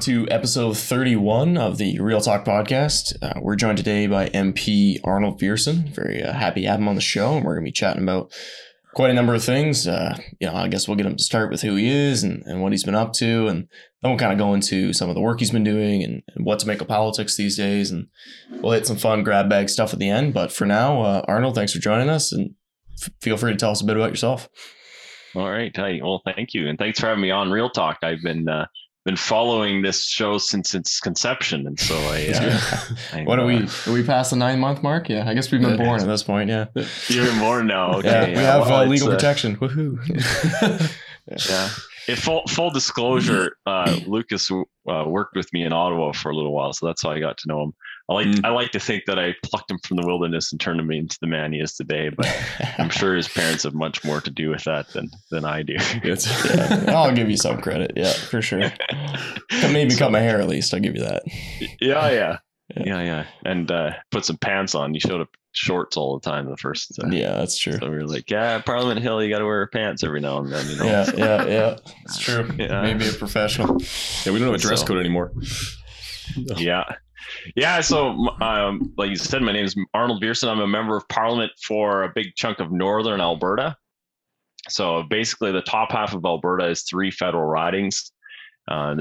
to episode 31 of the Real Talk podcast. Uh, we're joined today by MP Arnold Viersen. Very uh, happy to have him on the show, and we're going to be chatting about quite a number of things. Uh, you know, I guess we'll get him to start with who he is and, and what he's been up to, and then we'll kind of go into some of the work he's been doing and, and what to make of politics these days, and we'll hit some fun grab bag stuff at the end. But for now, uh, Arnold, thanks for joining us, and f- feel free to tell us a bit about yourself. All right. Hi. Well, thank you, and thanks for having me on Real Talk. I've been uh, been following this show since its conception, and so I. Uh, what are we? Are we past the nine month mark? Yeah, I guess we've been born at this point. Yeah, you're more now. Okay, yeah, we have well, uh, legal protection. Woohoo! yeah. yeah. Full full disclosure, uh, Lucas uh, worked with me in Ottawa for a little while, so that's how I got to know him. I like mm. I like to think that I plucked him from the wilderness and turned him into the man he is today. But I'm sure his parents have much more to do with that than than I do. yeah, I'll give you some credit. Yeah, for sure. Maybe so, cut my hair at least. I'll give you that. Yeah, yeah, yeah, yeah, yeah. and uh, put some pants on. You showed up shorts all the time the first. Uh, yeah, that's true. So we were like, yeah, Parliament Hill, you got to wear pants every now and then. You know? Yeah, so, yeah, yeah. It's true. Yeah. Maybe a professional. Yeah, we don't have a dress so, code anymore. Yeah. Yeah, so um, like you said, my name is Arnold Viersen. I'm a member of parliament for a big chunk of northern Alberta. So basically, the top half of Alberta is three federal ridings. Uh,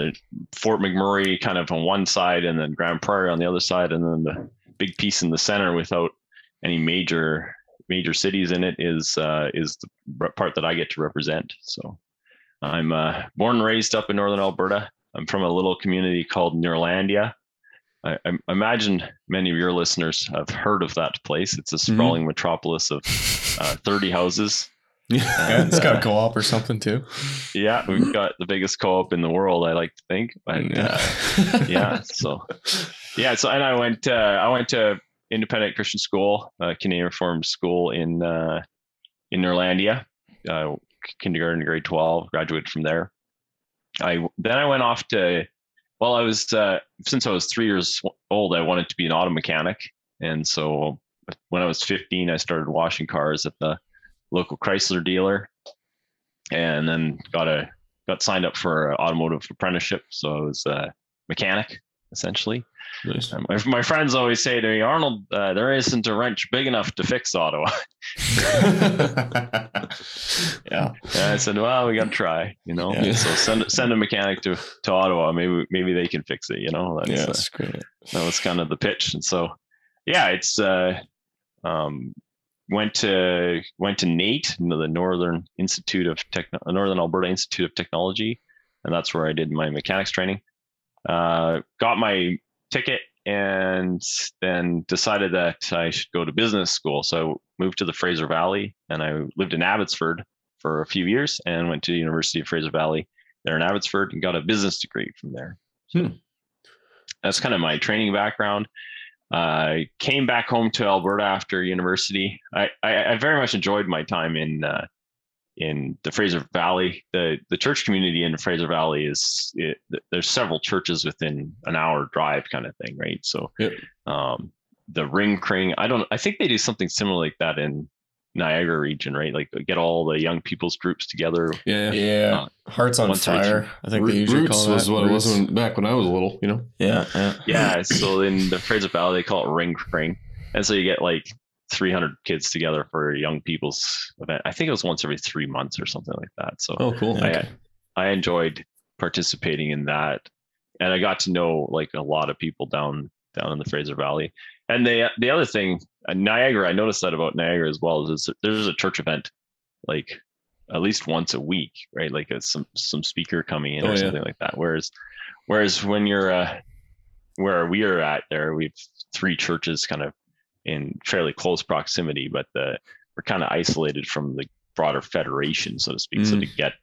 Fort McMurray kind of on one side, and then Grande Prairie on the other side, and then the big piece in the center without any major major cities in it is uh, is the part that I get to represent. So I'm uh, born and raised up in northern Alberta. I'm from a little community called Neerlandia, I, I, imagine many of your listeners have heard of that place. It's a mm-hmm. sprawling mm-hmm. metropolis of uh, 30 houses. Yeah, it's got a co-op or something too. Yeah, we've got the biggest co-op in the world. I like to think, but yeah, uh, yeah. So, yeah. So, and I went, uh, I went to independent Christian school, uh, Canadian Reformed school in uh, in Neerlandia, uh, kindergarten, to grade twelve. Graduated from there. I then I went off to well, I was uh, since I was three years old, I wanted to be an auto mechanic, and so when I was 15, I started washing cars at the local Chrysler dealer, and then got a got signed up for an automotive apprenticeship. So I was a mechanic essentially. Nice. Um, my, my, friends always say to me, Arnold, uh, there isn't a wrench big enough to fix Ottawa. yeah. And I said, well, we got to try, you know. Yeah. So send send a mechanic to, to Ottawa. Maybe maybe they can fix it. You know. That's, yeah, that's uh, great. That was kind of the pitch, and so yeah, it's uh, um, went to went to NAIT, the Northern Institute of Techno- Northern Alberta Institute of Technology, and that's where I did my mechanics training. Uh, got my ticket and then decided that I should go to business school. So moved to the Fraser Valley and I lived in Abbotsford for a few years and went to the University of Fraser Valley there in Abbotsford and got a business degree from there. So hmm. that's kind of my training background. I uh, came back home to Alberta after university. I, I, I very much enjoyed my time in uh, in the Fraser Valley. The the church community in the Fraser Valley is it, there's several churches within an hour drive kind of thing, right? So yep. um, the ring cring, I don't I think they do something similar like that in Niagara region, right? Like get all the young people's groups together. Yeah, yeah. Uh, Hearts on fire. I think they usually Roots call was what Roots. it was when, back when I was little. You know. Yeah, yeah. Yeah. so in the Fraser Valley, they call it ring cring, and so you get like 300 kids together for a young people's event. I think it was once every three months or something like that. So oh, cool. I, okay. I enjoyed participating in that, and I got to know like a lot of people down down in the Fraser Valley. And the the other thing, uh, Niagara, I noticed that about Niagara as well is there's a church event like at least once a week, right? Like a, some some speaker coming in oh, or yeah. something like that. Whereas whereas when you're uh, where we are at there, we've three churches kind of in fairly close proximity, but the, we're kind of isolated from the broader federation, so to speak. Mm. So to get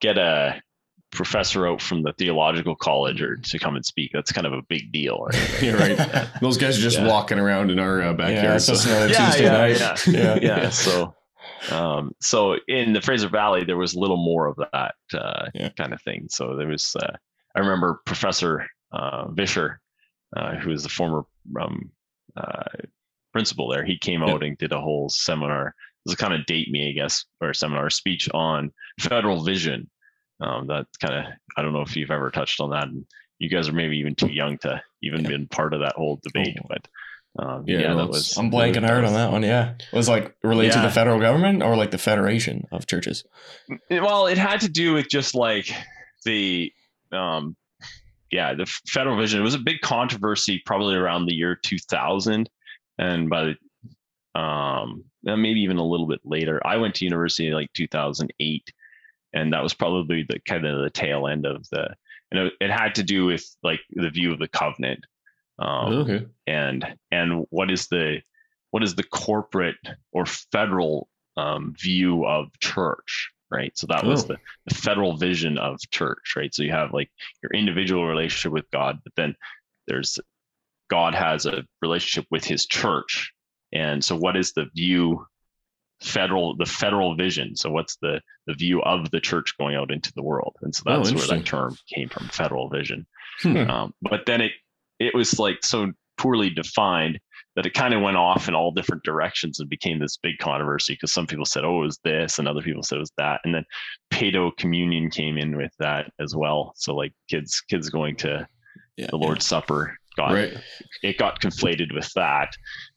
get a professor out from the theological college or to come and speak, that's kind of a big deal. Right? You're right. Those guys are just yeah. walking around in our uh, backyard. Yeah, so. yeah, Tuesday yeah, night. Yeah, yeah. yeah. So, um, so in the Fraser Valley, there was a little more of that uh, yeah. kind of thing. So there was, uh, I remember Professor uh, Vischer, uh, who is the former um, uh, principal there. He came out and did a whole seminar. This is kind of date me, I guess, or seminar speech on federal vision. Um, that kind of I don't know if you've ever touched on that in, you guys are maybe even too young to even Yeah. been part of that whole debate. Oh. But um, Yeah, yeah, that was I'm blanking hard on that one. Yeah, it was like related to the federal government or like the federation of churches. Well it had to do with just like the um yeah the federal vision it was a big controversy probably around the year 2000 and by the um uh, maybe even a little bit later i went to university in like 2008 and that was probably the kind of the tail end of the you know it had to do with like the view of the covenant um okay. and and what is the what is the corporate or federal um, view of church right so that was Oh. the, the federal vision of church right so you have like your individual relationship with god but then there's god has a relationship with his church. And so what is the view federal the federal vision? So what's the the view of the church going out into the world? And so Oh, that's where interesting. that term came from federal vision. Hmm. um, but then it it was like so poorly defined that it kind of went off in all different directions and became this big controversy because some people said oh it was this and other people said it was that. And then pedo communion came in with that as well. So like kids kids going to Yeah, the lord's supper got Right. it got conflated with that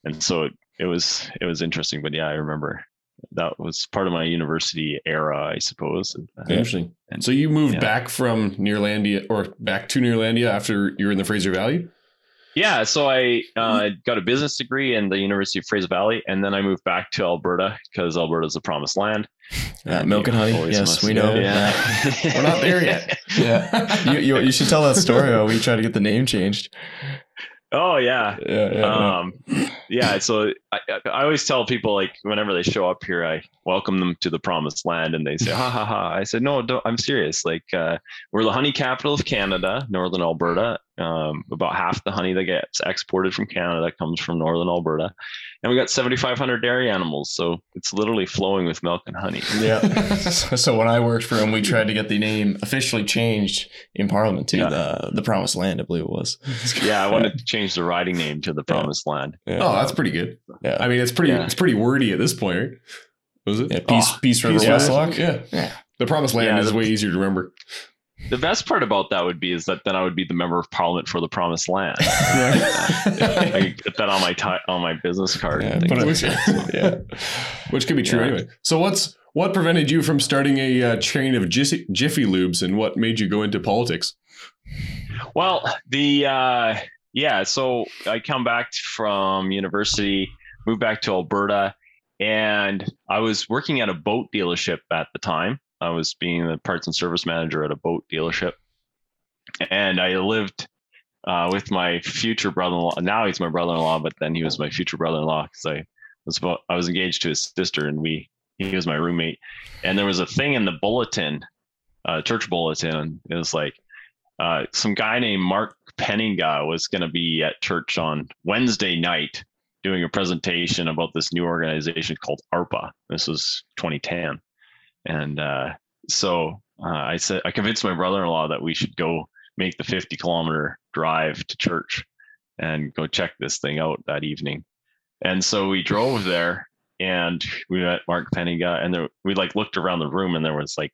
and so it, it was it was interesting but yeah i remember that was part of my university era i suppose Interesting. And- so you moved yeah. back from Neerlandia or back to Neerlandia after you were in the Fraser Valley? Yeah, so I uh, got a business degree in the University of Fraser Valley, and then I moved back to Alberta because Alberta's the promised land. Yeah, milk and honey. Yes, we know. Yeah. We're not there yet. Yeah, you, you, you should tell that story. How we tried to get the name changed. oh yeah. Yeah, yeah. Um, yeah. So I, I- always tell people like whenever they show up here, I welcome them to the promised land, and they say, "Ha ha ha!" I said, "No, don't, I'm serious. Like uh, we're the honey capital of Canada, Northern Alberta. Um, about half the honey that gets exported from Canada comes from Northern Alberta, and we got 7,500 dairy animals, so it's literally flowing with milk and honey." yeah. so, so when I worked for him, we tried to get the name officially changed in Parliament to Yeah. the the Promised Land, I believe it was. Yeah, I wanted to change the riding name to the Yeah. Promised Land. Yeah. Oh, that's pretty good. Yeah. I mean, it's pretty Yeah. it's pretty wordy at this point, right? Was it? yeah, Peace, Oh, Peace River Peace Westlock. Yeah. Yeah. The Promised Land Yeah, is the- way easier to remember. The best part about that would be is that then I would be the member of Parliament for the Promised Land. I could get that on my ti- on my business card. Yeah, and things put like it- yeah. Which could be true Yeah. anyway. So what's what prevented you from starting a uh, chain of Jiffy, Jiffy Lubes, and what made you go into politics? Well, the uh, yeah, so I come back from university, moved back to Alberta, and I was working at a boat dealership at the time. I was being the parts and service manager at a boat dealership, and I lived uh, with my future brother-in-law. Now he's my brother-in-law, but then he was my future brother-in-law because I was I was engaged to his sister, and we he was my roommate. And there was a thing in the bulletin, uh, church bulletin. It was like uh, some guy named Mark Penninga was going to be at church on Wednesday night doing a presentation about this new organization called ARPA. This was 2010, and uh, so uh, I said I convinced my brother-in-law that we should go make the 50 kilometer drive to church and go check this thing out that evening. And so we drove there and we met Mark Penninga and there, we like looked around the room and there was like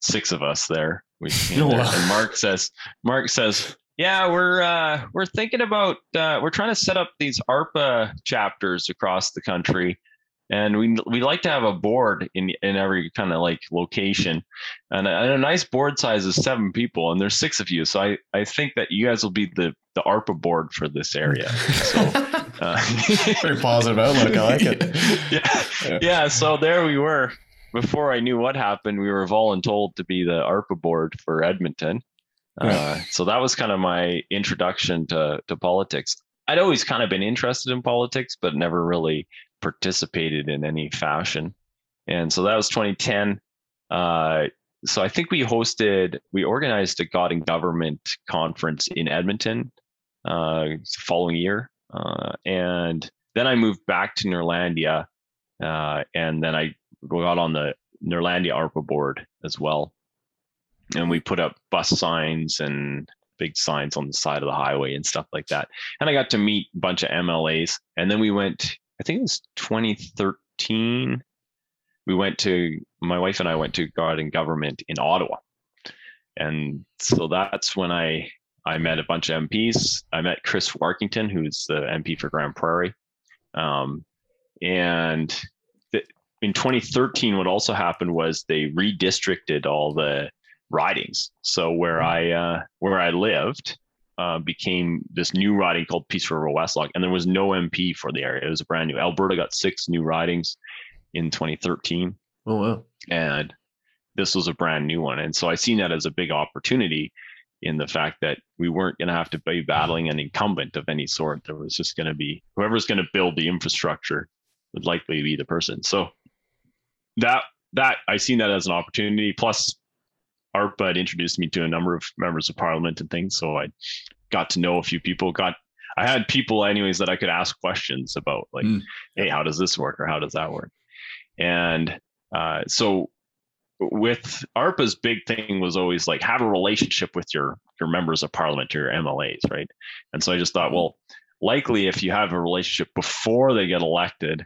six of us there. We there, and Mark says, Mark says, yeah, we're uh, we're thinking about uh, we're trying to set up these ARPA chapters across the country, and we we like to have a board in in every kind of like location, and a, and a nice board size is seven people, and there's six of you, so I I think that you guys will be the the ARPA board for this area. So, uh, Very positive outlook. I like it. yeah, Yeah. yeah. So there we were. Before I knew what happened, we were voluntold to be the ARPA board for Edmonton. Uh, so that was kind of my introduction to to politics. I'd always kind of been interested in politics, but never really participated in any fashion. And so that was 2010. Uh, so I think we hosted, we organized a God and Government conference in Edmonton uh, following year. Uh, and then I moved back to Neerlandia. Uh, and then I got on the Neerlandia ARPA board as well. And we put up bus signs and big signs on the side of the highway and stuff like that. And I got to meet a bunch of MLAs. And then we went, I think it was 2013. We went to, my wife and I went to God and Government in Ottawa. And so that's when I I met a bunch of MPs. I met Chris Warkentin, who's the MP for Grande Prairie. Um, and in 2013, what also happened was they redistricted all the ridings. So where I uh, where I lived uh, became this new riding called Peace River Westlock, and there was no MP for the area. It was a brand new. Alberta got six new ridings in 2013. Oh wow! And this was a brand new one, and so I seen that as a big opportunity in the fact that we weren't going to have to be battling an incumbent of any sort. There was just going to be whoever's going to build the infrastructure would likely be the person. So that that I seen that as an opportunity. Plus, ARPA had introduced me to a number of members of parliament and things, so I got to know a few people. Got I had people, anyways, that I could ask questions about, like, mm. hey, how does this work or how does that work? And uh, so with ARPA's big thing was always like have a relationship with your your members of parliament or your MLAs, right? And so I just thought, well, likely if you have a relationship before they get elected,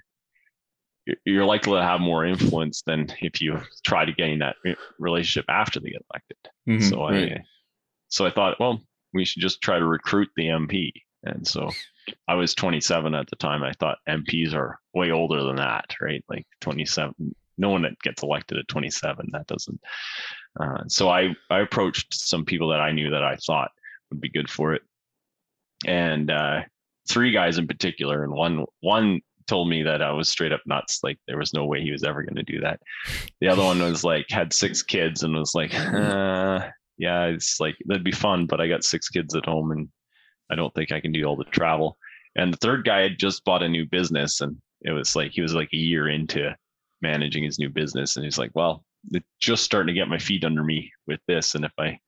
you're likely to have more influence than if you try to gain that relationship after they get elected. Mm-hmm, so right. I so I thought, well, we should just try to recruit the MP. And so I was 27 at the time. I thought MPs are way older than that, right? Like 27, no one that gets elected at 27 that doesn't uh, so i i approached some people that i knew that i thought would be good for it and uh, three guys in particular and one one told me that i was straight up nuts like there was no way he was ever going to do that the other one was like had six kids and was like uh, yeah it's like that'd be fun but i got six kids at home and i don't think i can do all the travel and the third guy had just bought a new business and it was like he was like a year into managing his new business. And he's like, well, it's just starting to get my feet under me with this. And if I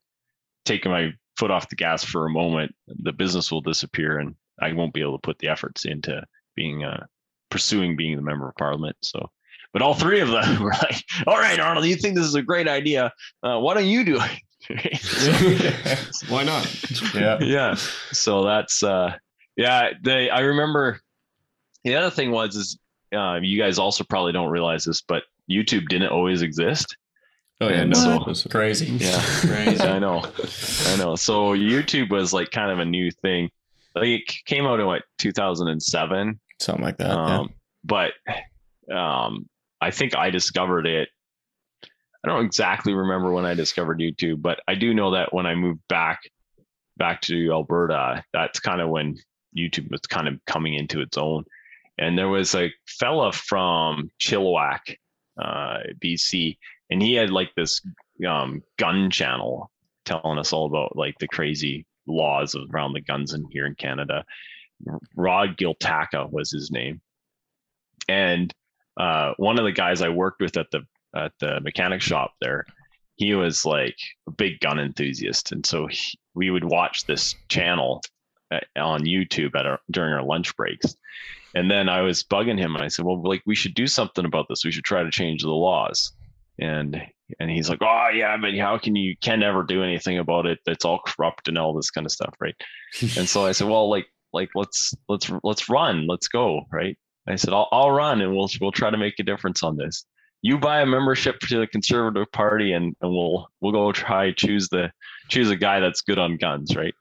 take my foot off the gas for a moment, the business will disappear and I won't be able to put the efforts into being, uh, pursuing being the member of parliament. So, but all three of them were like, all right, Arnold, you think this is a great idea. Uh, why don't you do it? why not? Yeah. Yeah. So that's, uh, yeah, they, I remember the other thing was, is uh, you guys also probably don't realize this, but YouTube didn't always exist. Oh yeah, no, so, was crazy. Yeah, crazy. I know, I know. So YouTube was like kind of a new thing. Like it came out in what 2007, something like that. Um, yeah. But um, I think I discovered it. I don't exactly remember when I discovered YouTube, but I do know that when I moved back back to Alberta, that's kind of when YouTube was kind of coming into its own and there was a fella from Chilliwack, uh, BC, and he had like this um, gun channel telling us all about like the crazy laws around the guns in here in Canada. Rod Giltaca was his name, and uh, one of the guys I worked with at the at the mechanic shop there, he was like a big gun enthusiast, and so he, we would watch this channel uh, on YouTube at our, during our lunch breaks, and then I was bugging him and I said, well, like we should do something about this. We should try to change the laws. And and he's like, oh yeah, but how can you can never do anything about it? It's all corrupt and all this kind of stuff, right? and so I said, well, like like let's let's let's run, let's go, right? I said, I'll I'll run and we'll we'll try to make a difference on this. You buy a membership to the Conservative Party and and we'll we'll go try choose the choose a guy that's good on guns, right?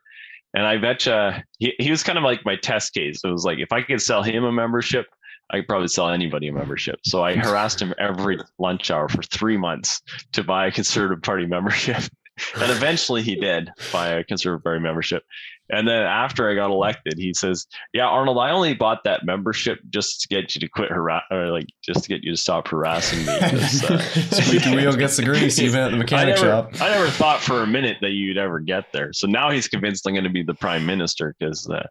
And I bet you he, he was kind of like my test case. It was like if I could sell him a membership, I could probably sell anybody a membership. So I harassed him every lunch hour for three months to buy a Conservative Party membership. and eventually he did buy a Conservative Party membership. And then after I got elected, he says, "Yeah, Arnold, I only bought that membership just to get you to quit harass, or like just to get you to stop harassing me." Uh, Squeaky wheel gets the grease, even at the mechanic I never, shop. I never thought for a minute that you'd ever get there. So now he's convinced I'm going to be the prime minister because uh,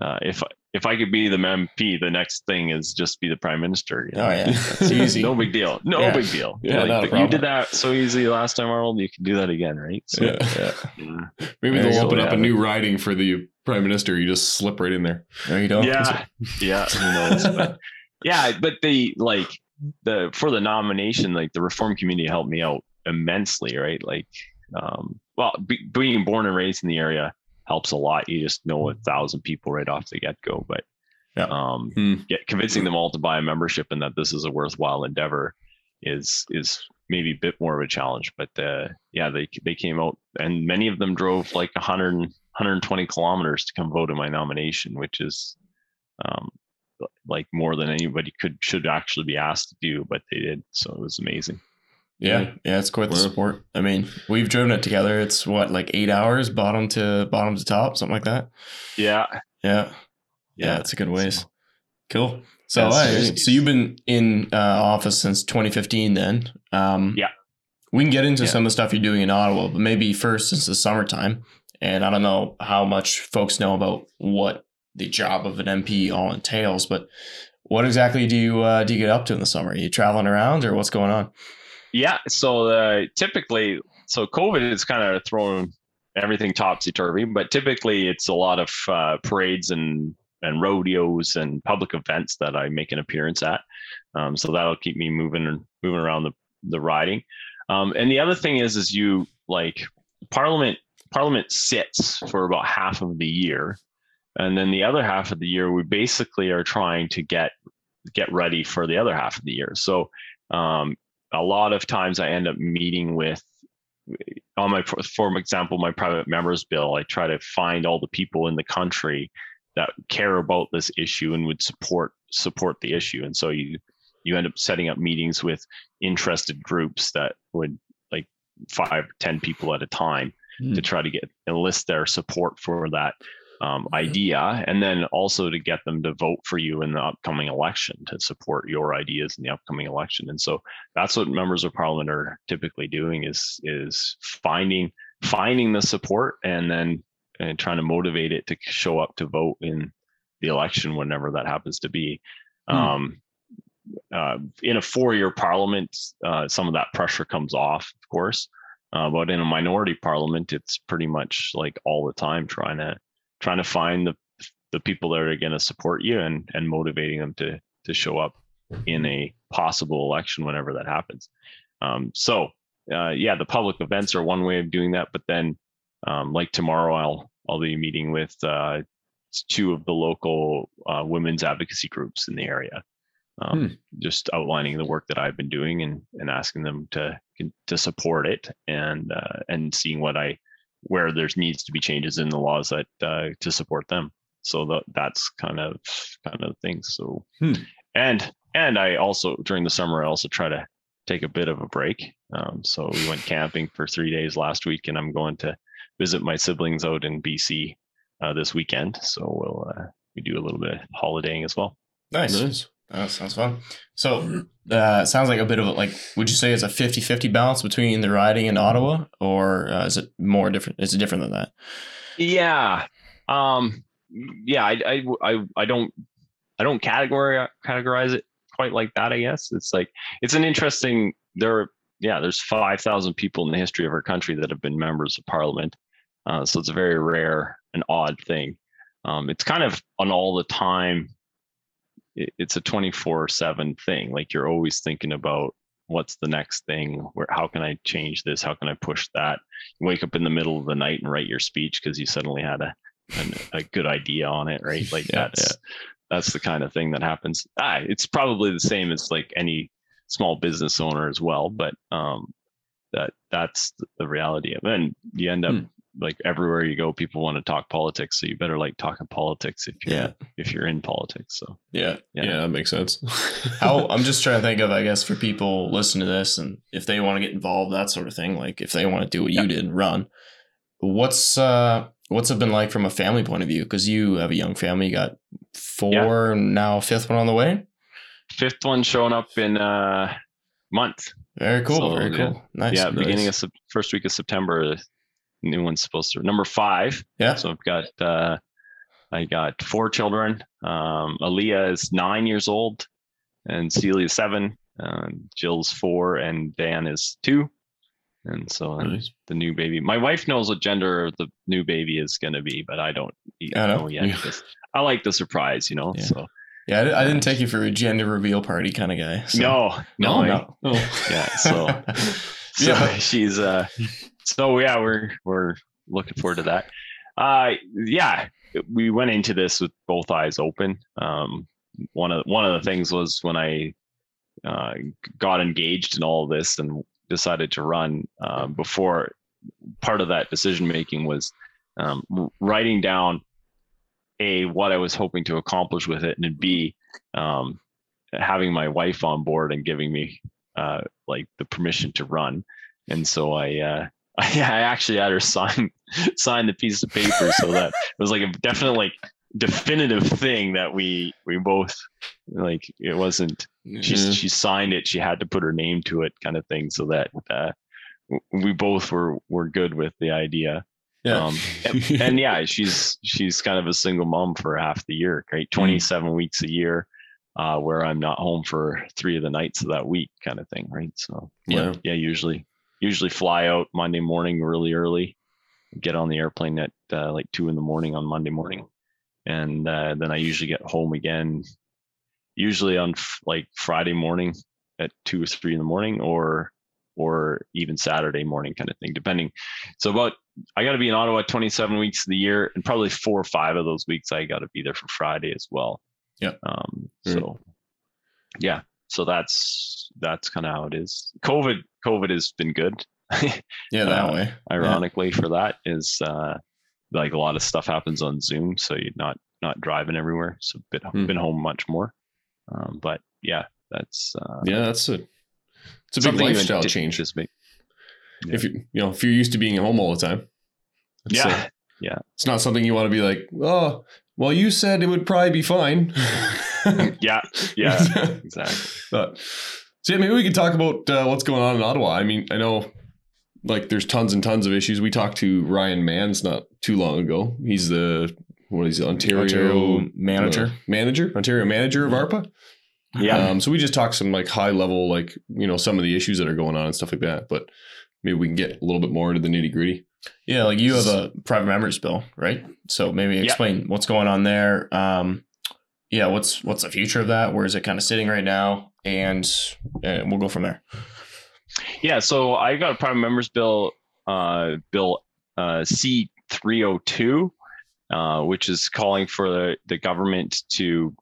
uh, if if I could be the MP, the next thing is just be the prime minister. You know? Oh yeah, it's easy. no big deal. No yeah. big deal. Yeah, like, you did that so easy last time, Arnold. You can do that again, right? So, yeah. yeah. Maybe they'll open up a new riding for the prime minister. You just slip right in there. No, you don't. Yeah, yeah. Who knows? but, yeah, but the like the for the nomination, like the reform community helped me out immensely, right? Like, um, well, be, being born and raised in the area helps a lot. You just know a thousand people right off the get go, but yeah. um, get, convincing them all to buy a membership and that this is a worthwhile endeavor is is maybe a bit more of a challenge. But uh, yeah, they they came out and many of them drove like 100 120 kilometers to come vote in my nomination, which is um, like more than anybody could should actually be asked to do, but they did. So it was amazing. Yeah, yeah, it's quite the support. I mean, we've driven it together. It's what like eight hours, bottom to bottom to top, something like that. Yeah, yeah, yeah. It's a good ways. So, cool. So, That's- so you've been in uh, office since 2015, then. Um, Yeah. We can get into Yeah. some of the stuff you're doing in Ottawa, but maybe first, since the summertime, and I don't know how much folks know about what the job of an MP all entails, but what exactly do you uh, do you get up to in the summer? Are you traveling around, or what's going on? Yeah. So uh, typically, so COVID has kind of thrown everything topsy turvy, but typically it's a lot of uh, parades and and rodeos and public events that I make an appearance at. Um, so that'll keep me moving and moving around the the riding. Um, and the other thing is, is you like Parliament. Parliament sits for about half of the year, and then the other half of the year we basically are trying to get get ready for the other half of the year. So um, a lot of times I end up meeting with on my for example my private members bill I try to find all the people in the country that care about this issue and would support support the issue. And so you you end up setting up meetings with interested groups that would like five ten people at a time to hmm. try to get enlist their support for that um, idea and then also to get them to vote for you in the upcoming election to support your ideas in the upcoming election. And so that's what members of parliament are typically doing is is finding finding the support and then and trying to motivate it to show up to vote in the election whenever that happens to be. Hmm. um, uh, in a four-year parliament uh, some of that pressure comes off of course uh, but in a minority parliament it's pretty much like all the time trying to trying to find the the people that are going to support you and and motivating them to to show up in a possible election whenever that happens. Um, so uh, yeah, the public events are one way of doing that. But then, um, like tomorrow, I'll I'll be meeting with uh, two of the local uh, women's advocacy groups in the area, um, just outlining the work that I've been doing and and asking them to to support it and uh, and seeing what I where there's needs to be changes in the laws that uh, to support them. So that that's kind of kind of things. So Hmm. and and I also during the summer I also try to take a bit of a break. Um, so we went camping for three days last week, and I'm going to visit my siblings out in BC uh, this weekend. So we'll uh, we do a little bit of holidaying as well. Nice. Nice. That sounds fun. So, uh, sounds like a bit of a, like, would you say it's a 50 50 balance between the riding and Ottawa, or uh, is it more different? Is it different than that? Yeah. Um, yeah, I, I, I, I don't, I don't categorize categorize it quite like that. I guess it's like it's an interesting. There, are, yeah, there's five thousand people in the history of our country that have been members of parliament, uh, so it's a very rare and odd thing. Um, it's kind of an all the time. It- It's a twenty four seven thing. Like you're always thinking about what's the next thing. Where how can I change this? How can I push that? You wake up in the middle of the night and write your speech because you suddenly had a an, a good idea on it, right? Like Yeah, that's that's the kind of thing that happens. Ah, it's probably the same as like any small business owner as well, but um, that that's the- the reality of it. And you end up Hmm. Like everywhere you go, people want to talk politics, so you better like talking politics if you're Yeah. if you're in politics. So Yeah. Yeah. Yeah, that makes sense. How I'm just trying to think of, I guess, for people listening to this, and if they want to get involved, that sort of thing. Like if they want to do what you did and run, what's uh what's it been like from a family point of view? Because you have a young family, you got four now, fifth one on the way. fifth one showing up in a month. Very cool. So, very cool. Nice. yeah, nice. beginning of first week of September, new one's supposed to number five. Yeah. So I've got uh, I got four children. Um, Aaliyah is nine years old, and Celia is seven. Um, Jill's four, and Dan is two. And so uh, Nice. the new baby. My wife knows what gender the new baby is going to be, but I don't I know. know yet. Yeah. I like the surprise, you know. Yeah. So Yeah, I, I didn't take you for a gender reveal party kind of guy. so- no, no, I- no. Oh. yeah. So so Yeah. she's uh so yeah we're we're looking forward to that uh yeah we went into this with both eyes open um one of one of the things was when i uh got engaged in all this and decided to run um before part of that decision making was um, writing down a what I was hoping to accomplish with it, and b um, having my wife on board and giving me uh, like the permission to run. And so I, uh, I, I actually had her sign sign the piece of paper so that it was like a definite like definitive thing that we we both like it wasn't she Yeah. she signed it she had to put her name to it kind of thing so that uh we both were were good with the idea Yeah. um and, and yeah she's she's kind of a single mom for half the year right 27 weeks a year uh where i'm not home for three of the nights of that week kind of thing right so Yeah. yeah usually usually fly out monday morning really early get on the airplane at uh, like two in the morning on monday morning and uh, then i usually get home again usually on f- like friday morning at two or three in the morning or or even saturday morning kind of thing depending so about i got to be in ottawa 27 weeks of the year and probably four or five of those weeks i got to be there for friday as well Yeah. um Right. so yeah so that's that's kind of how it is covid covid has been good yeah, that uh, way. ironically for that is uh like a lot of stuff happens on zoom so you're not not driving everywhere so been, Hmm. been home much more um but yeah that's uh yeah, that's a it's a big lifestyle change. just make If you you know if you're used to being at home all the time, it's, uh, yeah it's not something you want to be like. Oh, well, you said it would probably be fine. yeah yeah exactly But so yeah, maybe we could talk about uh, what's going on in Ottawa. I mean, I know like there's tons and tons of issues. We talked to Ryan Mans not too long ago. He's the what is he, Ontario, Ontario manager. uh, manager, Ontario manager of ARPA. yeah Um, so we just talked some like high level, like you know, some of the issues that are going on and stuff like that. But maybe we can get a little bit more into the nitty gritty. Yeah, like you have a private members bill, right? So maybe Yeah. explain what's going on there. Um, yeah, what's what's the future of that? Where is it kind of sitting right now? And uh, we'll go from there. yeah so i got a private members bill uh bill uh c 302 uh which is calling for the, the government to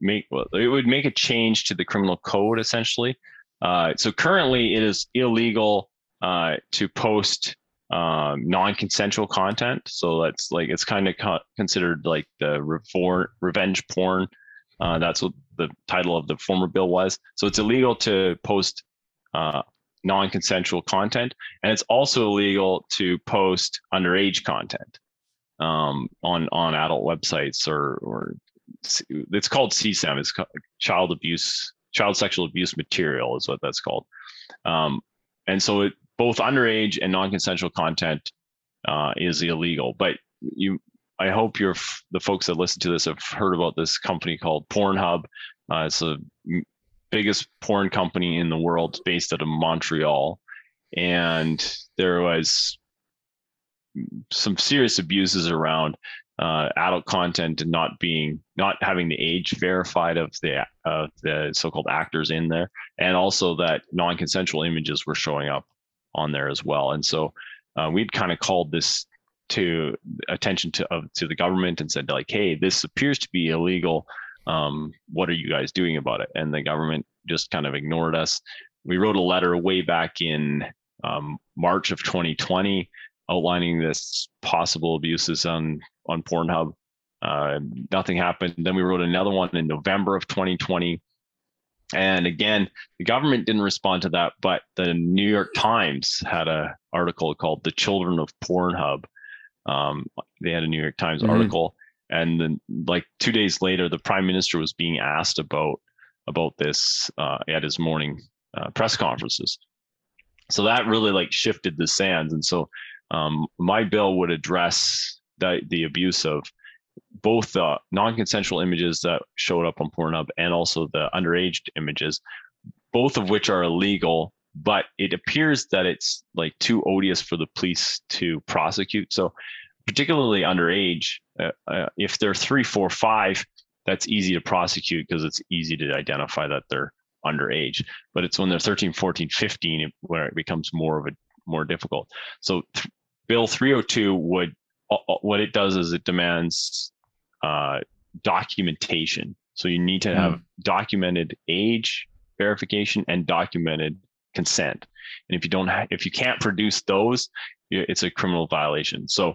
make well it would make a change to the criminal code essentially uh so currently it is illegal uh to post um non-consensual content. So that's like it's kind of co- considered like the refor- revenge porn. Uh that's what the title of the former bill was. So it's illegal to post uh non-consensual content and it's also illegal to post underage content um, on on adult websites or or it's called CSAM it's child abuse child sexual abuse material is what that's called. Um, and so it, both underage and non-consensual content uh, is illegal. But you I hope you're the folks that listen to this have heard about this company called Pornhub. Uh, it's the biggest porn company in the world based out of Montreal. And there was some serious abuses around uh, adult content and not being not having the age verified of the of the so-called actors in there. And also that non-consensual images were showing up on there as well. And so uh, we'd kind of called this to attention to of, to the government and said like hey this appears to be illegal. Um, what are you guys doing about it? And the government just kind of ignored us. We wrote a letter way back in um, march of 2020 outlining this possible abuses on on pornhub. Uh, nothing happened. Then we wrote another one in november of 2020 and again the government didn't respond to that but the new york times had an article called the children of pornhub. Um, they had a new york times Mhm. article. And then like two days later the prime minister was being asked about about this uh, at his morning uh, press conferences. So that really like shifted the sands. And so um, my bill would address the, the abuse of both the non-consensual images that showed up on pornhub and also the underage images both of which are illegal but it appears that it's like too odious for the police to prosecute. So particularly underage uh, uh, if they're three four five that's easy to prosecute because it's easy to identify that they're underage. But it's when they're 13 14 15 where it becomes more of a more difficult. So th- bill 302 would what it does is it demands uh, documentation. So you need to have documented age verification and documented consent. And if you don't ha- if you can't produce those it's a criminal violation. So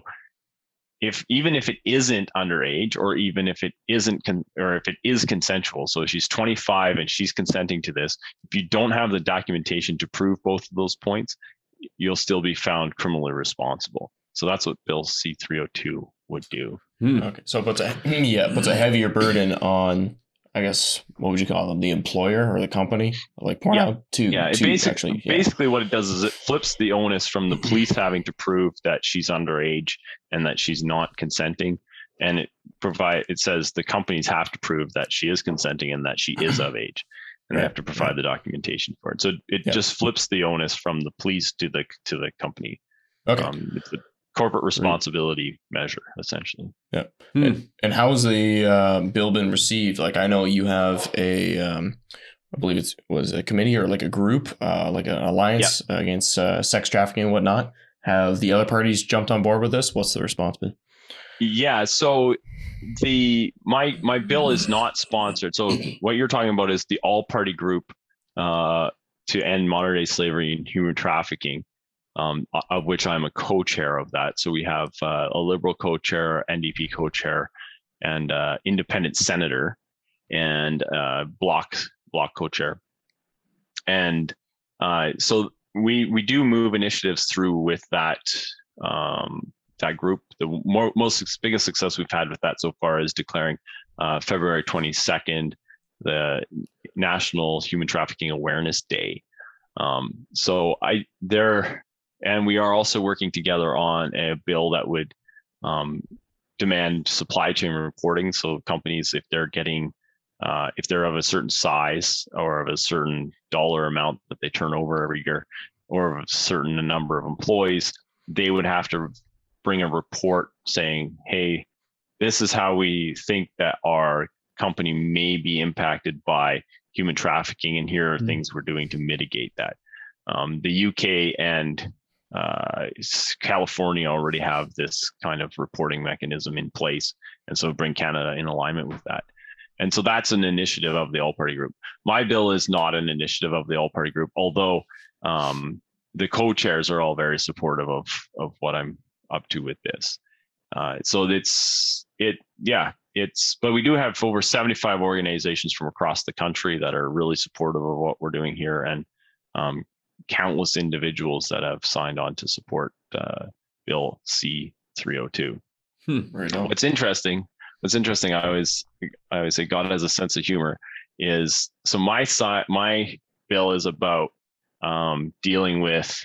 if even if it isn't underage or even if it isn't con- or if it is consensual so she's 25 and she's consenting to this if you don't have the documentation to prove both of those points you'll still be found criminally responsible so that's what bill c302 would do Hmm. Okay, so it puts a yeah puts a heavier burden on I guess what would you call them the employer or the company like Pornhub to yeah, to basic, actually yeah. basically what it does is it flips the onus from the police having to prove that she's underage and that she's not consenting, and it provide it says the companies have to prove that she is consenting and that she is of age, and they have to provide the documentation for it. So it Yeah. just flips the onus from the police to the to the company. okay. Um, it's a corporate responsibility measure essentially. Hmm. And how's the uh, bill been received? Like, I know you have a, um, I believe it was a committee or like a group, uh, like an alliance against uh, sex trafficking and whatnot. Have the other parties jumped on board with this? What's the response been? Yeah, so the my my bill is not sponsored. So what you're talking about is the all party group uh, to end modern day slavery and human trafficking, um, of which I'm a co-chair of that. So we have uh, a liberal co-chair, NDP co-chair, and uh, independent senator, and uh, Bloc Bloc co-chair, and uh, so we we do move initiatives through with that um, that group. The more, most biggest success we've had with that so far is declaring uh, February 22nd the National Human Trafficking Awareness Day. Um, so I there, and we are also working together on a bill that would um, demand supply chain reporting. So companies, if they're getting uh, if they're of a certain size or of a certain dollar amount that they turn over every year, or of a certain number of employees, they would have to bring a report saying, hey, this is how we think that our company may be impacted by human trafficking, and here are Mm. things we're doing to mitigate that. Um, the UK and uh, California already have this kind of reporting mechanism in place, and so bring Canada in alignment with that. And so that's an initiative of the All Party Group. My bill is not an initiative of the All Party Group, although um, the co-chairs are all very supportive of of what I'm up to with this. Uh, so it's it yeah it's but we do have over 75 organizations from across the country that are really supportive of what we're doing here and um, countless individuals that have signed on to support uh, bill c302 Right what's interesting what's interesting i always i always say god has a sense of humor is so my side my bill is about um, dealing with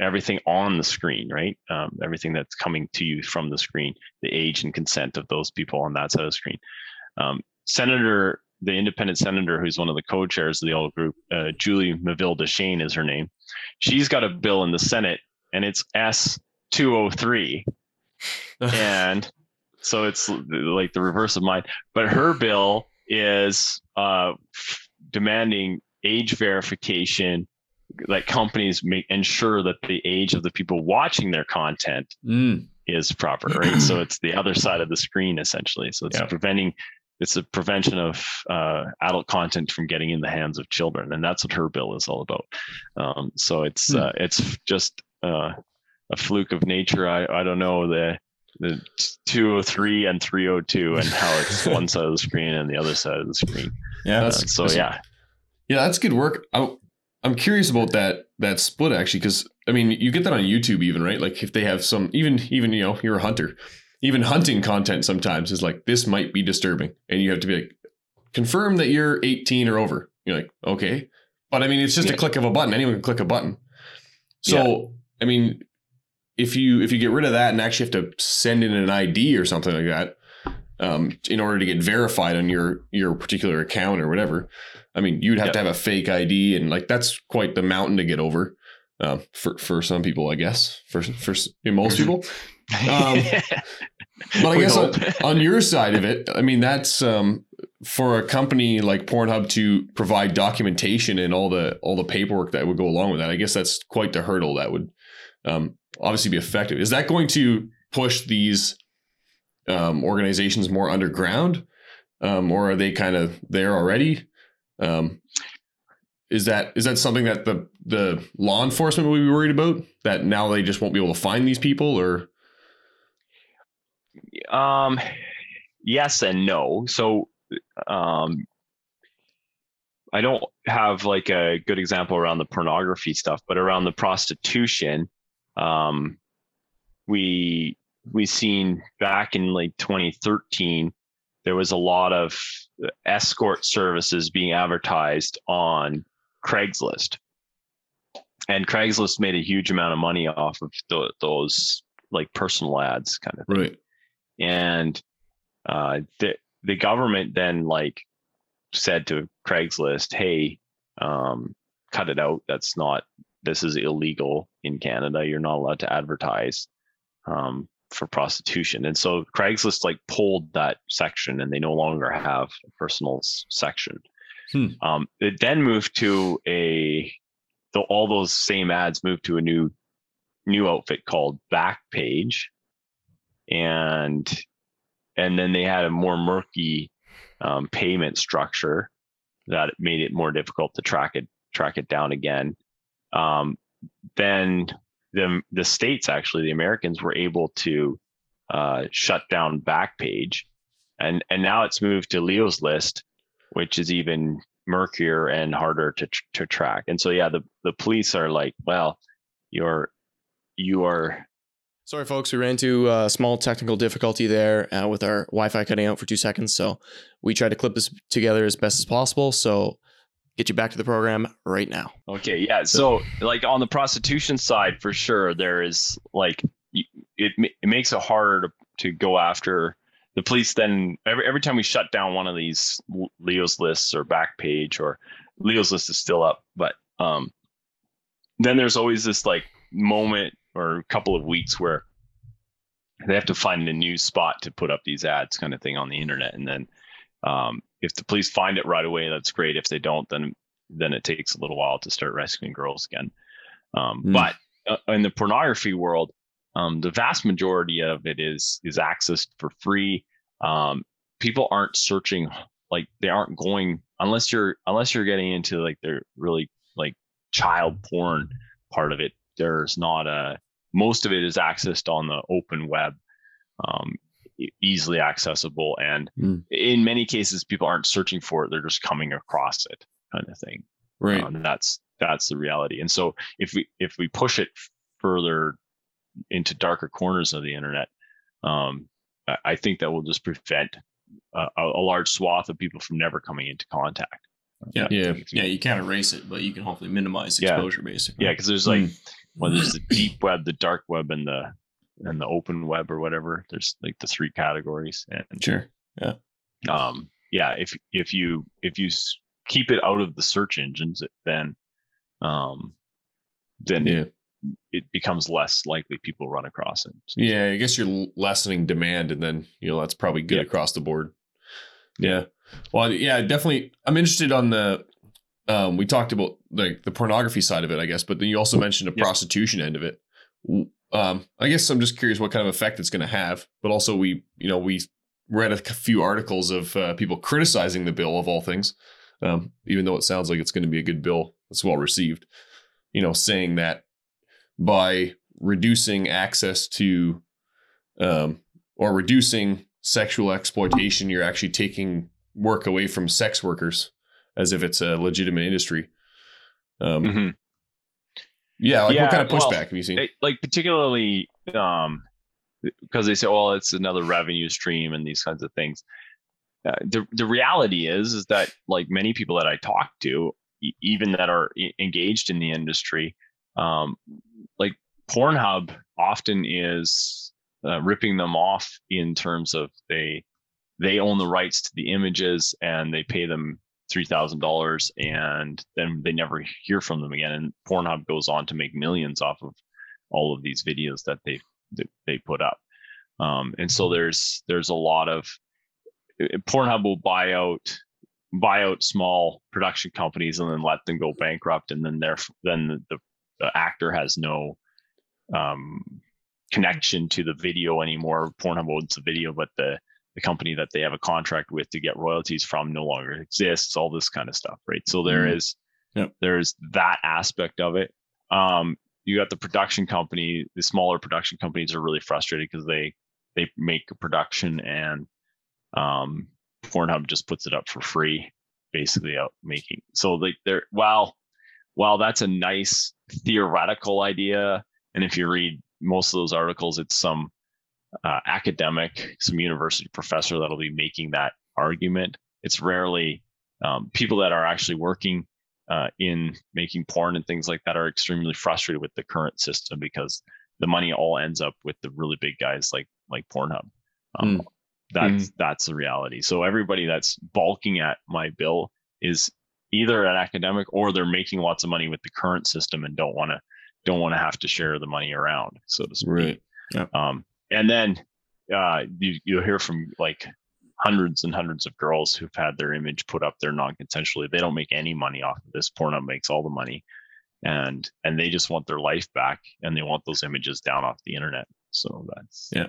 everything on the screen right? Um, everything that's coming to you from the screen the age and consent of those people on that side of the screen. Um, senator the independent senator who's one of the co-chairs of the old group uh, Julie Miville-Dechêne is her name she's got a bill in the senate and it's s203 and so it's like the reverse of mine. But her bill is uh, demanding age verification, that companies make ensure that the age of the people watching their content Mm. is proper, right? so it's the other side of the screen essentially. So it's Yeah. preventing. It's a prevention of uh, adult content from getting in the hands of children, and that's what her bill is all about. Um, so it's Hmm. uh, it's just uh, a fluke of nature. I I don't know the the 203 and 302 and how it's one side of the screen and the other side of the screen. Yeah, Uh, That's- so yeah, Yeah, that's good work. I'm, I'm curious about that that split actually, because I mean, you get that on YouTube even, right? Like if they have some, even even you know, you're a hunter, even hunting content sometimes is like this might be disturbing, and you have to be like, confirm that you're 18 or over. You're like, okay, but I mean, it's just a click of a button. Anyone can click a button. So I mean, if you if you get rid of that and actually have to send in an ID or something like that, um, in order to get verified on your your particular account or whatever. I mean, you'd have Yeah. to have a fake ID, and like that's quite the mountain to get over um, for for some people, I guess. For for most people, Um, but I guess on, on your side of it, I mean, that's um, for a company like Pornhub to provide documentation and all the all the paperwork that would go along with that. I guess that's quite the hurdle that would um, obviously be effective. Is that going to push these um, organizations more underground, um, or are they kind of there already? Um, is that is that something that the the law enforcement would be worried about? That now they just won't be able to find these people, or Um, yes and no. So, um, I don't have like a good example around the pornography stuff, but around the prostitution, um, we we seen back in like 2013 there was a lot of escort services being advertised on Craigslist. And Craigslist made a huge amount of money off of th- those like personal ads kind of thing. Right. And uh, the the government then like said to Craigslist, "Hey, um, cut it out. That's not. This is illegal in Canada. You're not allowed to advertise um, for prostitution." And so Craigslist like pulled that section, and they no longer have a personal section. Hmm. Um, it then moved to a the, all those same ads moved to a new new outfit called Backpage, and and then they had a more murky um, payment structure that made it more difficult to track it track it down again. Um, then the the states actually the Americans were able to uh, shut down Backpage, and and now it's moved to Leo's list, which is even murkier and harder to to track. And so yeah, the the police are like, well, you're you are Sorry, folks. We ran into a small technical difficulty there uh, with our Wi Fi cutting out for two seconds. So we tried to clip this together as best as possible. So get you back to the program right now. Okay. Yeah. So, like on the prostitution side, for sure, there is like, it, it makes it harder to, to go after the police. Then every, every time we shut down one of these Leo's lists or Backpage or Leo's list is still up, but um, then there's always this like moment or a couple of weeks where they have to find a new spot to put up these ads kind of thing on the internet. And then um, if the police find it right away that's great. If they don't then then it takes a little while to start rescuing girls again. Um, mm. but uh, in the pornography world um, the vast majority of it is is accessed for free. Um, people aren't searching like they aren't going unless you're unless you're getting into like their really like child porn part of it there's not a most of it is accessed on the open web um, easily accessible and mm. in many cases people aren't searching for it they're just coming across it kind of thing right um, that's that's the reality and so if we if we push it further into darker corners of the internet um, I think that will just prevent a, a large swath of people from never coming into contact yeah, yeah, yeah. You can't erase it, but you can hopefully minimize exposure, yeah. basically. Yeah, because there's like, mm. Well, there's the deep web, the dark web, and the and the open web or whatever. There's like the three categories. And sure, yeah, um, yeah. If if you if you keep it out of the search engines, then um, then yeah. it, it becomes less likely people run across it. So, yeah, I guess you're lessening demand, and then you know that's probably good across the board. Yeah. Well, yeah, definitely. I'm interested on the. Um, we talked about like the pornography side of it, I guess, but then you also mentioned the prostitution end of it. Um, I guess I'm just curious what kind of effect it's going to have. But also, we, you know, we read a few articles of uh, people criticizing the bill of all things, um, even though it sounds like it's going to be a good bill that's well received. You know, saying that by reducing access to, um, or reducing sexual exploitation, you're actually taking work away from sex workers as if it's a legitimate industry. Um, mm-hmm. Yeah, like yeah, what kind of pushback well, have you seen? like particularly um, because they say, "Well, it's another revenue stream" and these kinds of things. Uh, the the reality is is that like many people that I talk to, e- even that are engaged in the industry, um, like Pornhub often is uh, ripping them off in terms of they they own the rights to the images and they pay them three thousand dollars and then they never hear from them again. And Pornhub goes on to make millions off of all of these videos that they that they put up. Um, and so there's there's a lot of Pornhub will buy out buy out small production companies and then let them go bankrupt and then they then the, the actor has no um, connection to the video anymore. Pornhub owns the video, but the the company that they have a contract with to get royalties from no longer exists all this kind of stuff right so there mm-hmm. is yep. there's that aspect of it um, you got the production company the smaller production companies are really frustrated because they they make a production and um, Pornhub just puts it up for free, basically out making. So like they're while while that's a nice theoretical idea, and if you read most of those articles, it's some uh, academic, some university professor that'll be making that argument. It's rarely um, people that are actually working uh, in making porn and things like that are extremely frustrated with the current system because the money all ends up with the really big guys like like Pornhub. Um, mm. That's mm. that's the reality. So everybody that's balking at my bill is either an academic or they're making lots of money with the current system and don't want to don't want to have to share the money around, so to speak. Right. Yeah. Um, and then uh, you you'll hear from like hundreds and hundreds of girls who've had their image put up there non-consensually. They don't make any money off of this. Pornhub makes all the money, and and they just want their life back, and they want those images down off the internet. So that's yeah.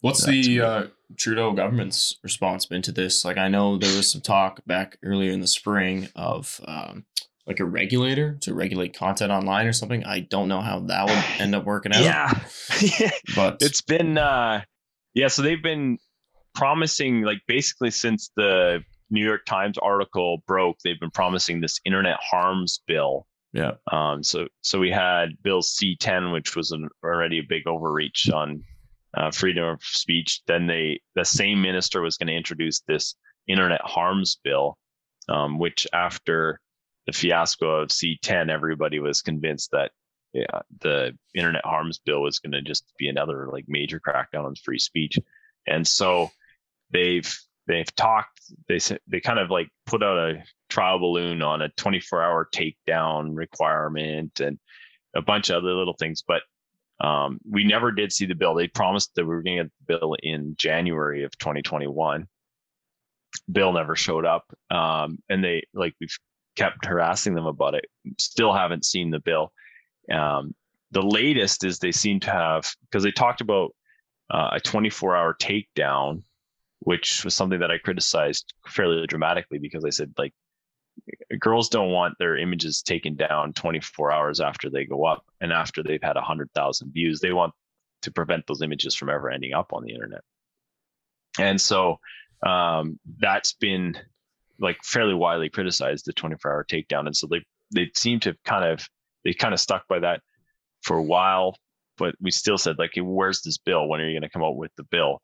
What's that's the uh, Trudeau government's response been to this? Like, I know there was some talk back earlier in the spring of um, like a regulator to regulate content online or something. I don't know how that would end up working out. Yeah, but it's been uh, yeah. So they've been promising like basically since the New York Times article broke, they've been promising this internet harms bill. Yeah. Um. So so we had Bill C10, which was an, already a big overreach on uh, freedom of speech. Then they the same minister was going to introduce this internet harms bill, um, which after the fiasco of C10, everybody was convinced that yeah, the internet harms bill was going to just be another like major crackdown on free speech. And so they've they've talked they they kind of like put out a trial balloon on a 24 hour takedown requirement and a bunch of other little things but um, we never did see the bill they promised that we were going to get the bill in january of 2021 bill never showed up um, and they like we've kept harassing them about it still haven't seen the bill um, the latest is they seem to have because they talked about uh, a 24 hour takedown which was something that I criticized fairly dramatically because I said like girls don't want their images taken down 24 hours after they go up and after they've had 100,000 views. They want to prevent those images from ever ending up on the internet. And so um, that's been like fairly widely criticized the 24 hour takedown. And so they they seem to kind of they kind of stuck by that for a while, but we still said like, where's this bill? When are you going to come out with the bill?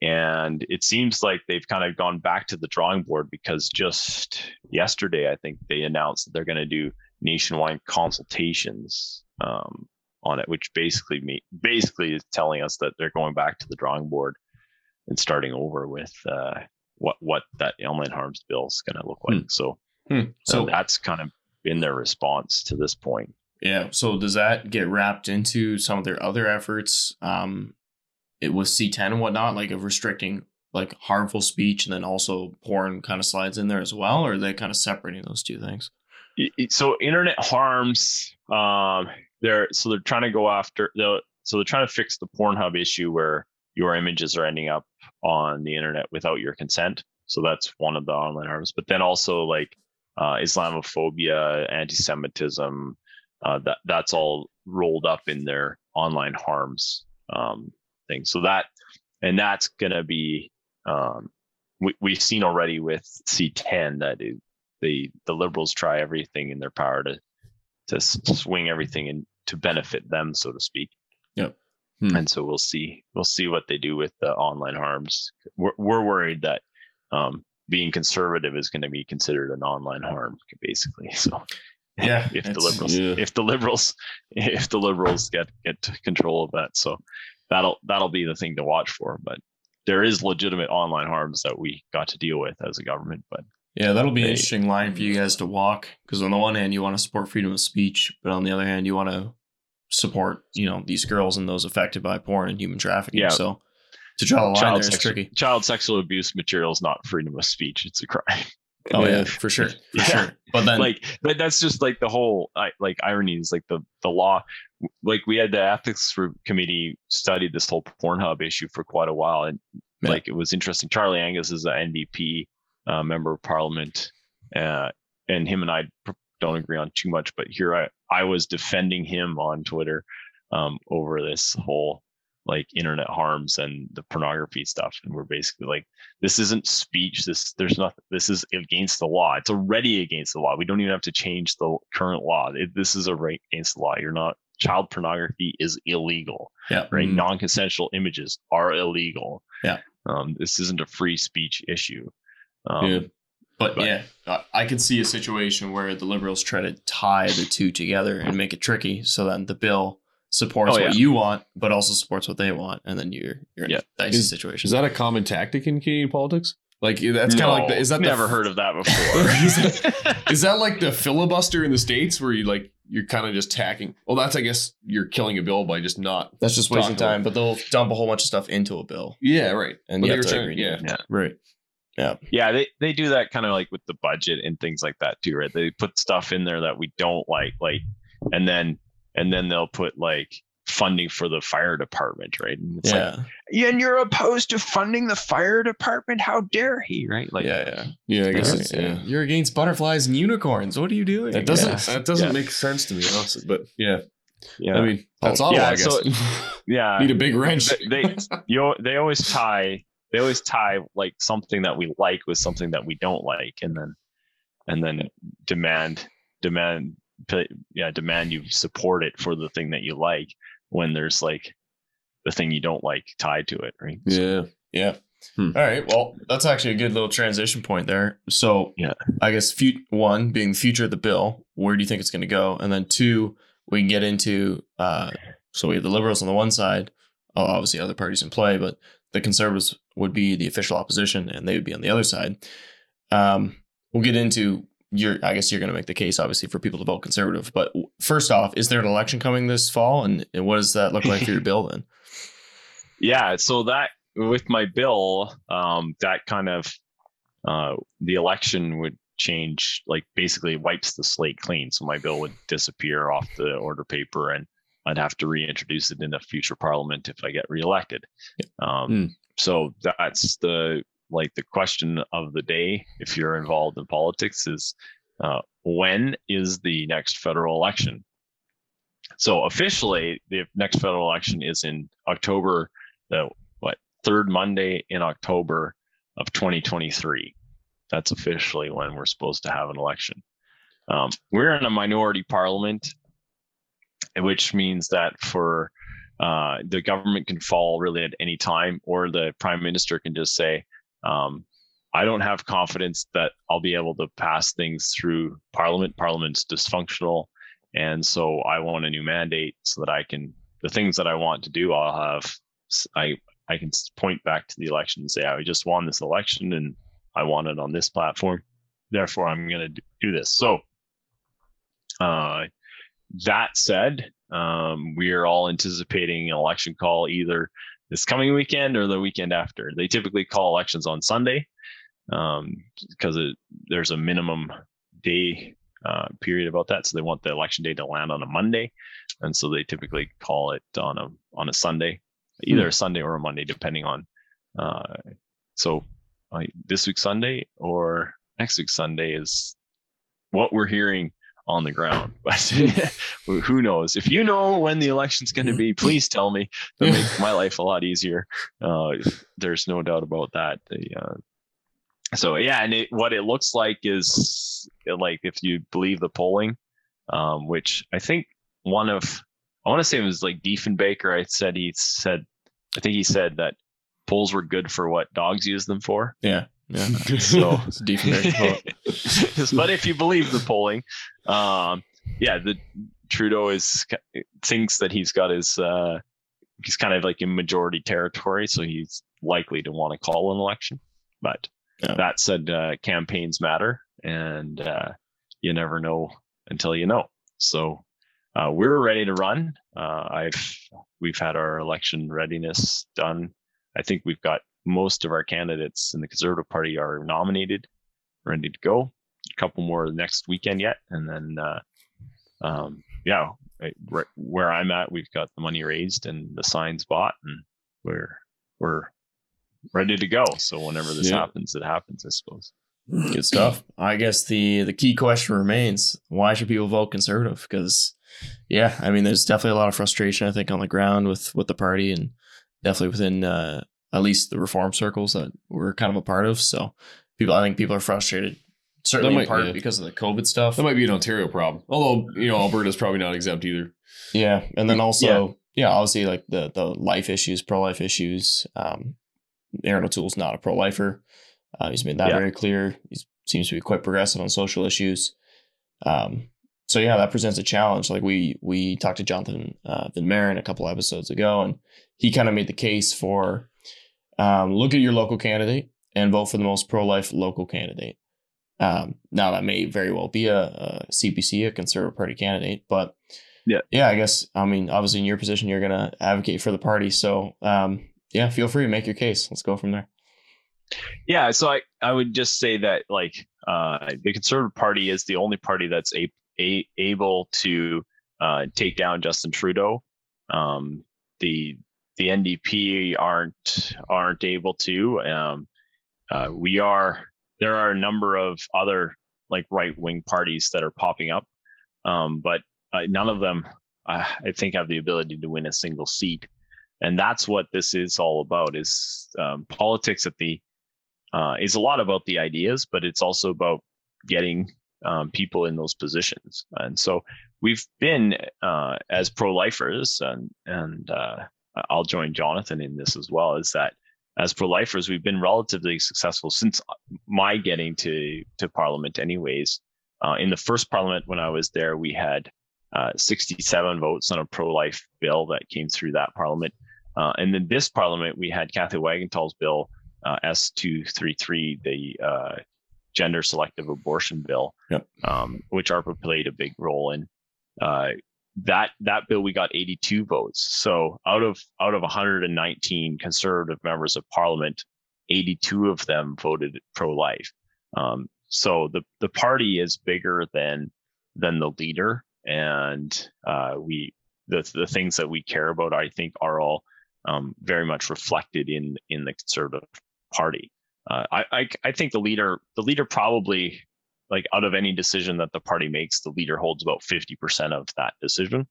And it seems like they've kind of gone back to the drawing board because just yesterday, I think they announced that they're going to do nationwide consultations um, on it, which basically me basically is telling us that they're going back to the drawing board and starting over with uh, what what that online harms bill is going to look like. Hmm. So, hmm. so that's kind of been their response to this point. Yeah. So does that get wrapped into some of their other efforts? Um, it was C10 and whatnot, like of restricting like harmful speech and then also porn kind of slides in there as well, or are they kind of separating those two things? So internet harms, um, they're so they're trying to go after the so they're trying to fix the Pornhub issue where your images are ending up on the internet without your consent. So that's one of the online harms. But then also like uh, Islamophobia, anti-Semitism, uh, that that's all rolled up in their online harms um, thing. So that, and that's to be, um, we, we've seen already with C10 that it, the the liberals try everything in their power to to swing everything and to benefit them, so to speak. Yep. Hmm. And so we'll see we'll see what they do with the online harms. We're we're worried that um, being conservative is going to be considered an online harm, basically. So yeah, if the liberals yeah. if the liberals if the liberals get get control of that, so that'll that'll be the thing to watch for. But there is legitimate online harms that we got to deal with as a government. But yeah, that'll be an interesting line for you guys to walk because on the one hand you want to support freedom of speech, but on the other hand you want to support you know these girls and those affected by porn and human trafficking. Yeah. So to draw the line child there is tricky. Child sexual abuse material is not freedom of speech; it's a crime. Oh yeah, for sure, for yeah. sure. But then, like, but that's just like the whole like irony is like the the law. Like we had the ethics committee study this whole Pornhub issue for quite a while, and yeah. like it was interesting. Charlie Angus is an NDP uh, member of Parliament, uh, and him and I don't agree on too much. But here I I was defending him on Twitter um, over this whole like internet harms and the pornography stuff and we're basically like this isn't speech this there's nothing this is against the law it's already against the law we don't even have to change the current law it, this is a right against the law you're not child pornography is illegal Yeah. right Mm. non-consensual images are illegal Yeah. um, this isn't a free speech issue um, Yeah. But, But- yeah, I- I could see a situation where the liberals try to tie the two together and make it tricky, so then the bill supports Oh, what yeah. you want, but also supports what they want, and then you're you're in Yeah. a dicey Is- situation. Is that a common tactic in Canadian politics? Like that's kind of like the, is that the- never heard of that before Is that like the filibuster in the states where you like you're kind of just tacking? Well, that's I guess you're killing a bill by just not. That's just wasting time, but they'll dump a whole bunch of stuff into a bill, Yeah, right. and But you they have to trying- agree. to yeah. right. Yeah Yeah. they, they do that kind of like with the budget and things like that too right they put stuff in there that we don't like like and then and then they'll put like funding for the fire department right and it's like Yeah, and you're opposed to funding the fire department how dare he right like yeah, yeah. Yeah, I guess Right, it's yeah. yeah. You're against butterflies and unicorns. What are you doing? That doesn't Yeah. that doesn't Yeah. make sense to me, honestly. But yeah, yeah I mean that's Oh, all. yeah, I guess. so- yeah Need a big wrench. they, they you al- they always tie they always tie like something that we like with something that we don't like and then and then demand demand yeah demand you support it for the thing that you like when there's like the thing you don't like tied to it right So- yeah. Yeah. Hmm. All right. Well, that's actually a good little transition point there. So, Yeah. I guess fu- one being the future of the bill, where do you think it's going to go? And then two, we can get into. Uh, so we have the liberals on the one side, oh, obviously other parties in play, but the conservatives would be the official opposition, and they would be on the other side. Um, we'll get into your. I guess you're going to make the case, obviously, for people to vote conservative. But first off, is there an election coming this fall, and, and what does that look like for your bill then? yeah so that with my bill um that kind of uh the election would change like basically wipes the slate clean so my bill would disappear off the order paper and i'd have to reintroduce it in a future parliament if i get reelected um Hmm. so that's the like the question of the day if you're involved in politics is uh, when is the next federal election so officially the next federal election is in october the what third Monday in October of 2023. That's officially when we're supposed to have an election. Um, we're in a minority parliament, which means that for uh, the government can fall really at any time, or the prime minister can just say, um, "I don't have confidence that I'll be able to pass things through Parliament. Parliament's dysfunctional, and so I want a new mandate so that I can the things that I want to do. I'll have I I can point back to the election and say I just won this election and I won it on this platform. Therefore, I'm going to do this. So, uh, that said, um, we are all anticipating an election call either this coming weekend or the weekend after. They typically call elections on Sunday um, because it, there's a minimum day uh, period about that. So they want the election day to land on a Monday, and so they typically call it on a on a Sunday either a Sunday or a Monday, depending on. Uh, so uh, this week Sunday or next week Sunday is what we're hearing on the ground. But who knows? If you know when the election's going to be, please tell me. That makes my life a lot easier. Uh, there's no doubt about that. The, uh, so yeah, and it, what it looks like is like if you believe the polling, um, which I think one of I want to say it was like Diefenbaker. I said he said, I think he said that polls were good for what dogs use them for. Yeah. Yeah. So, It's a deep quote. but if you believe the polling, um, yeah, the Trudeau is thinks that he's got his uh, he's kind of like in majority territory, so he's likely to want to call an election. But Yeah. that said, uh, campaigns matter, and uh, you never know until you know. So uh, we're ready to run. Uh, I've we've had our election readiness done. I think we've got most of our candidates in the Conservative Party are nominated, ready to go. A couple more next weekend yet, and then uh, um, yeah, right, where I'm at, we've got the money raised and the signs bought, and we're we're ready to go. So whenever this Yeah. happens, it happens. I suppose. Good stuff. I guess the the key question remains: Why should people vote conservative? Because, yeah, I mean, there's definitely a lot of frustration I think on the ground with with the party, and definitely within uh, at least the reform circles that we're kind of a part of. So people, I think people are frustrated, certainly might- in part yeah. because of the COVID stuff. That might be an Ontario problem. Although, you know, Alberta's probably not exempt either. Yeah, and then also, yeah, obviously like the the life issues, pro life issues. Um, Erin O'Toole's not a pro lifer. Uh, he's made that Yeah. very clear. He seems to be quite progressive on social issues. Um, so yeah, that presents a challenge. Like we we talked to Jonathan uh, Van Maren a couple episodes ago, and he kind of made the case for um, look at your local candidate and vote for the most pro life local candidate. Um, now that may very well be a, a CPC, a Conservative Party candidate, but yeah, yeah, I guess I mean obviously in your position you're gonna advocate for the party. So um, yeah, feel free to make your case. Let's go from there. Yeah, so I, I would just say that like uh, the Conservative Party is the only party that's a, a, able to uh, take down Justin Trudeau. Um, the the NDP aren't aren't able to. Um, uh, we are there are a number of other like right wing parties that are popping up, um, but uh, none of them uh, I think have the ability to win a single seat, and that's what this is all about. Is um, politics at the uh, is a lot about the ideas, but it's also about getting um, people in those positions. And so we've been uh, as pro-lifers, and and uh, I'll join Jonathan in this as well. Is that as pro-lifers, we've been relatively successful since my getting to to Parliament. Anyways, uh, in the first Parliament when I was there, we had uh, 67 votes on a pro-life bill that came through that Parliament. Uh, and then this Parliament, we had Cathay Wagantall's bill uh, S233, the uh, gender selective abortion bill, Yep. um, which ARPA played a big role in. That that bill we got 82 votes. So out of out of 119 conservative members of parliament, 82 of them voted pro-life. Um, so the the party is bigger than than the leader, and uh, we the the things that we care about, I think, are all um, very much reflected in in the conservative party. Uh, I, I I think the leader the leader probably like out of any decision that the party makes, the leader holds about fifty percent of that decision,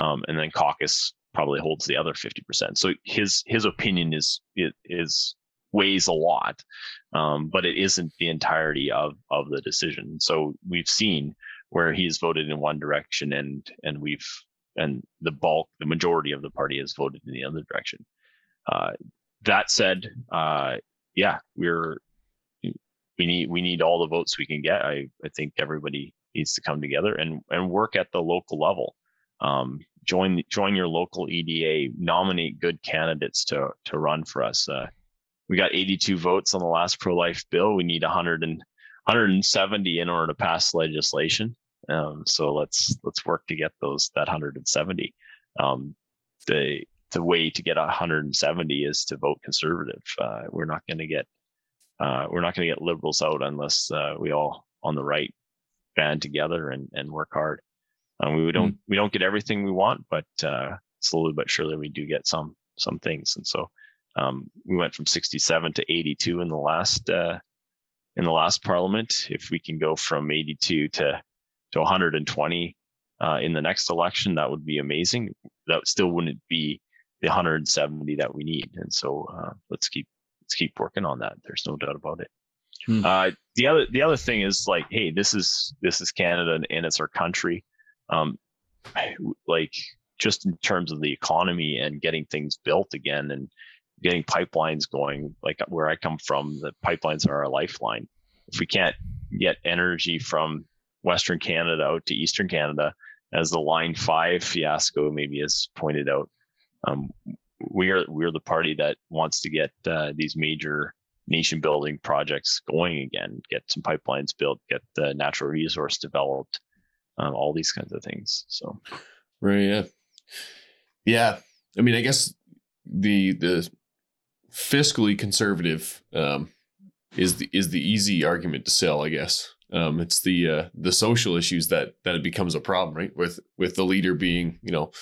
um, and then caucus probably holds the other fifty percent. So his his opinion is is, is weighs a lot, um, but it isn't the entirety of of the decision. So we've seen where he's voted in one direction, and and we've and the bulk, the majority of the party has voted in the other direction. Uh, that said, uh, yeah, we're we need we need all the votes we can get. I I think everybody needs to come together and and work at the local level. Um, join join your local EDA. Nominate good candidates to to run for us. Uh, we got 82 votes on the last pro life bill. We need 100 and 170 in order to pass legislation. Um, so let's let's work to get those that 170. Um, the the way to get 170 is to vote conservative. Uh, we're not going to get uh, we're not going to get liberals out unless uh, we all on the right band together and, and work hard. Um, we don't we don't get everything we want, but uh, slowly but surely we do get some some things. And so um, we went from 67 to 82 in the last uh, in the last parliament. If we can go from 82 to to 120 uh, in the next election, that would be amazing. That still wouldn't be the 170 that we need. And so uh, let's keep let's keep working on that. There's no doubt about it. Hmm. Uh, the other the other thing is like, hey, this is this is Canada and, and it's our country. Um, like just in terms of the economy and getting things built again and getting pipelines going. Like where I come from, the pipelines are our lifeline. If we can't get energy from Western Canada out to Eastern Canada, as the Line Five fiasco maybe has pointed out, um, we are we're the party that wants to get uh, these major nation building projects going again, get some pipelines built, get the natural resource developed, um, all these kinds of things. So Right. Yeah. Yeah. I mean, I guess the the fiscally conservative um, is the is the easy argument to sell. I guess um, it's the uh, the social issues that that it becomes a problem, right? With with the leader being you know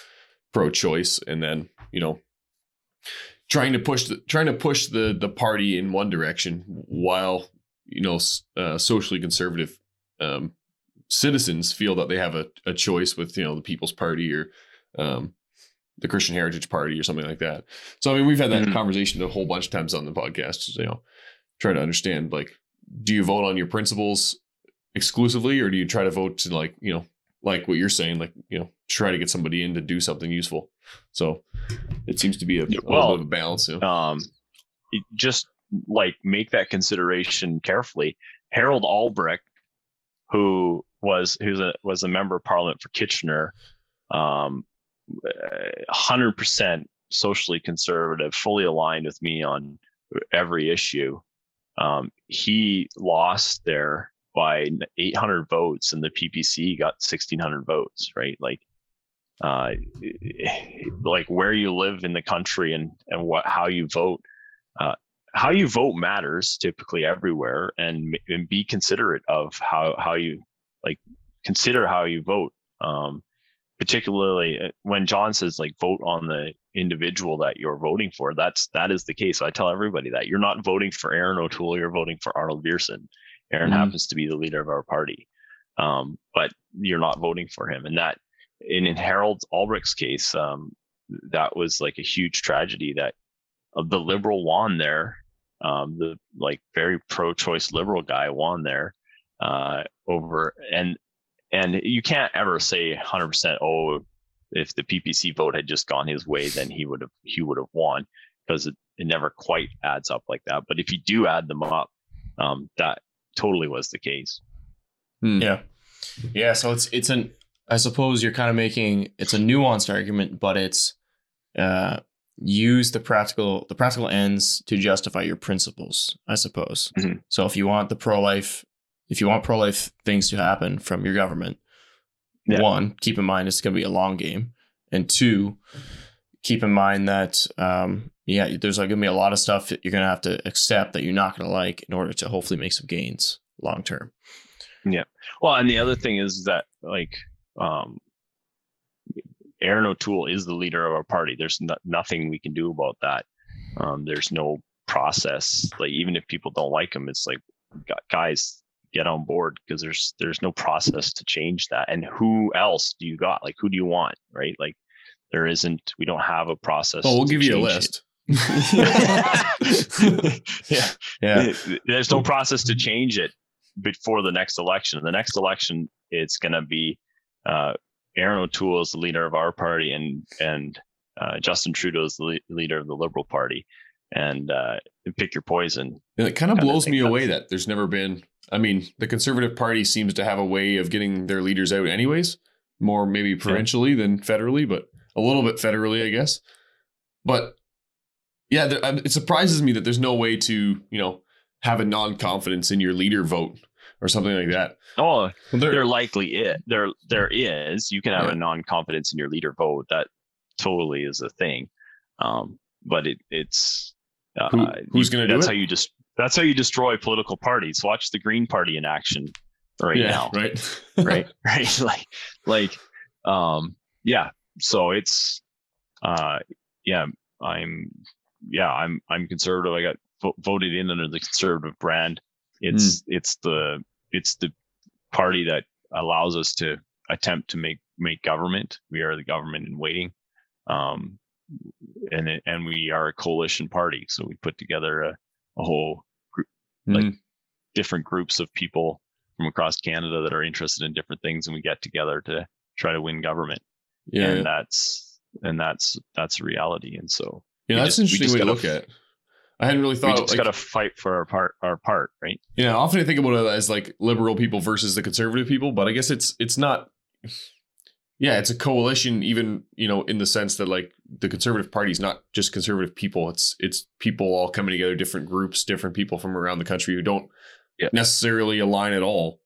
pro-choice, and then you know trying to push the trying to push the the party in one direction while you know uh, socially conservative um, citizens feel that they have a, a choice with you know the People's Party or um, the Christian Heritage Party or something like that. So I mean, we've had that Mhm. conversation a whole bunch of times on the podcast. You know, try to understand like, do you vote on your principles exclusively, or do you try to vote to like you know, like what you're saying, like you know, try to get somebody in to do something useful. So it seems to be a, a little Well, bit of a balance. You know? um, just like make that consideration carefully. Harold Albrecht, who was who's a was a member of parliament for Kitchener, um, hundred percent socially conservative, fully aligned with me on every issue. Um, he lost there by 800 votes, and the PPC got 1600 votes. Right, like uh, like where you live in the country and and what how you vote. Uh, how you vote matters typically everywhere, and and be considerate of how how you like consider how you vote. Um, particularly uh, when John says like vote on the individual that you're voting for. That's that is the case. I tell everybody that you're not voting for Erin O'Toole, you're voting for Arnold Viersen. Erin Mhm. happens to be the leader of our party, um, but you're not voting for him. And that in, in Harold Albrecht's case, um, that was like a huge tragedy that uh, the liberal won there. Um, the like very pro-choice liberal guy won there uh, over and and you can't ever say 100% oh if the ppc vote had just gone his way then he would have he would have won because it, it never quite adds up like that but if you do add them up um, that totally was the case Hmm. Yeah. Yeah. So it's it's an I suppose you're kind of making it's a nuanced argument, but it's uh use the practical the practical ends to justify your principles, I suppose. Mhm. So if you want the pro life if you want pro life things to happen from your government, Yeah. one, keep in mind it's gonna be a long game. And two, keep in mind that um yeah, there's like gonna be a lot of stuff that you're gonna have to accept that you're not gonna like in order to hopefully make some gains long term. Yeah. Well and the other thing is that like um, Erin O'Toole is the leader of our party. There's no, nothing we can do about that. Um, there's no process. Like even if people don't like him it's like guys get on board because there's there's no process to change that. And who else do you got? Like who do you want right? Like there isn't we don't have a process Oh, we'll give you a list. yeah Yeah. there's no process to change it before the next election. The next election, it's going to be uh, Erin O'Toole is the leader of our party, and and uh, Justin Trudeau is the le- leader of the Liberal Party. And uh, pick your poison. And it kind of blows me away that there's never been. I mean, the Conservative Party seems to have a way of getting their leaders out, anyways. More maybe provincially than federally, but a little bit federally, I guess. But yeah, there, it surprises me that there's no way to, you know, have a non-confidence in your leader vote or something like that. Oh, there- there likely is. There there is. You can have Yeah. a non-confidence in your leader vote. That totally is a thing. Um, but it it's uh, Who- who's gonna do That's it? how you just. That's how you destroy political parties. Watch the Green Party in action right yeah, now. right, right right like like um yeah so it's uh yeah i'm yeah i'm i'm conservative. I got vo- voted in under the conservative brand. It's it's the it's the party that allows us to attempt to make make government. We are the government in waiting um and it, and we are a coalition party. So we put together a, a whole like Mm. different groups of people from across Canada that are interested in different things, and we get together to try to win government. Yeah, and yeah. that's and that's that's reality. And so Yeah, that's just- we interesting way to look f- at. I hadn't really thought. we just like, got to fight for our part. Our part, right? you know, often I think about it as like liberal people versus the conservative people, but I guess it's it's not. Yeah, it's a coalition, even you know, in the sense that like the conservative party is not just conservative people; it's it's people all coming together, different groups, different people from around the country who don't Yeah. necessarily align at all,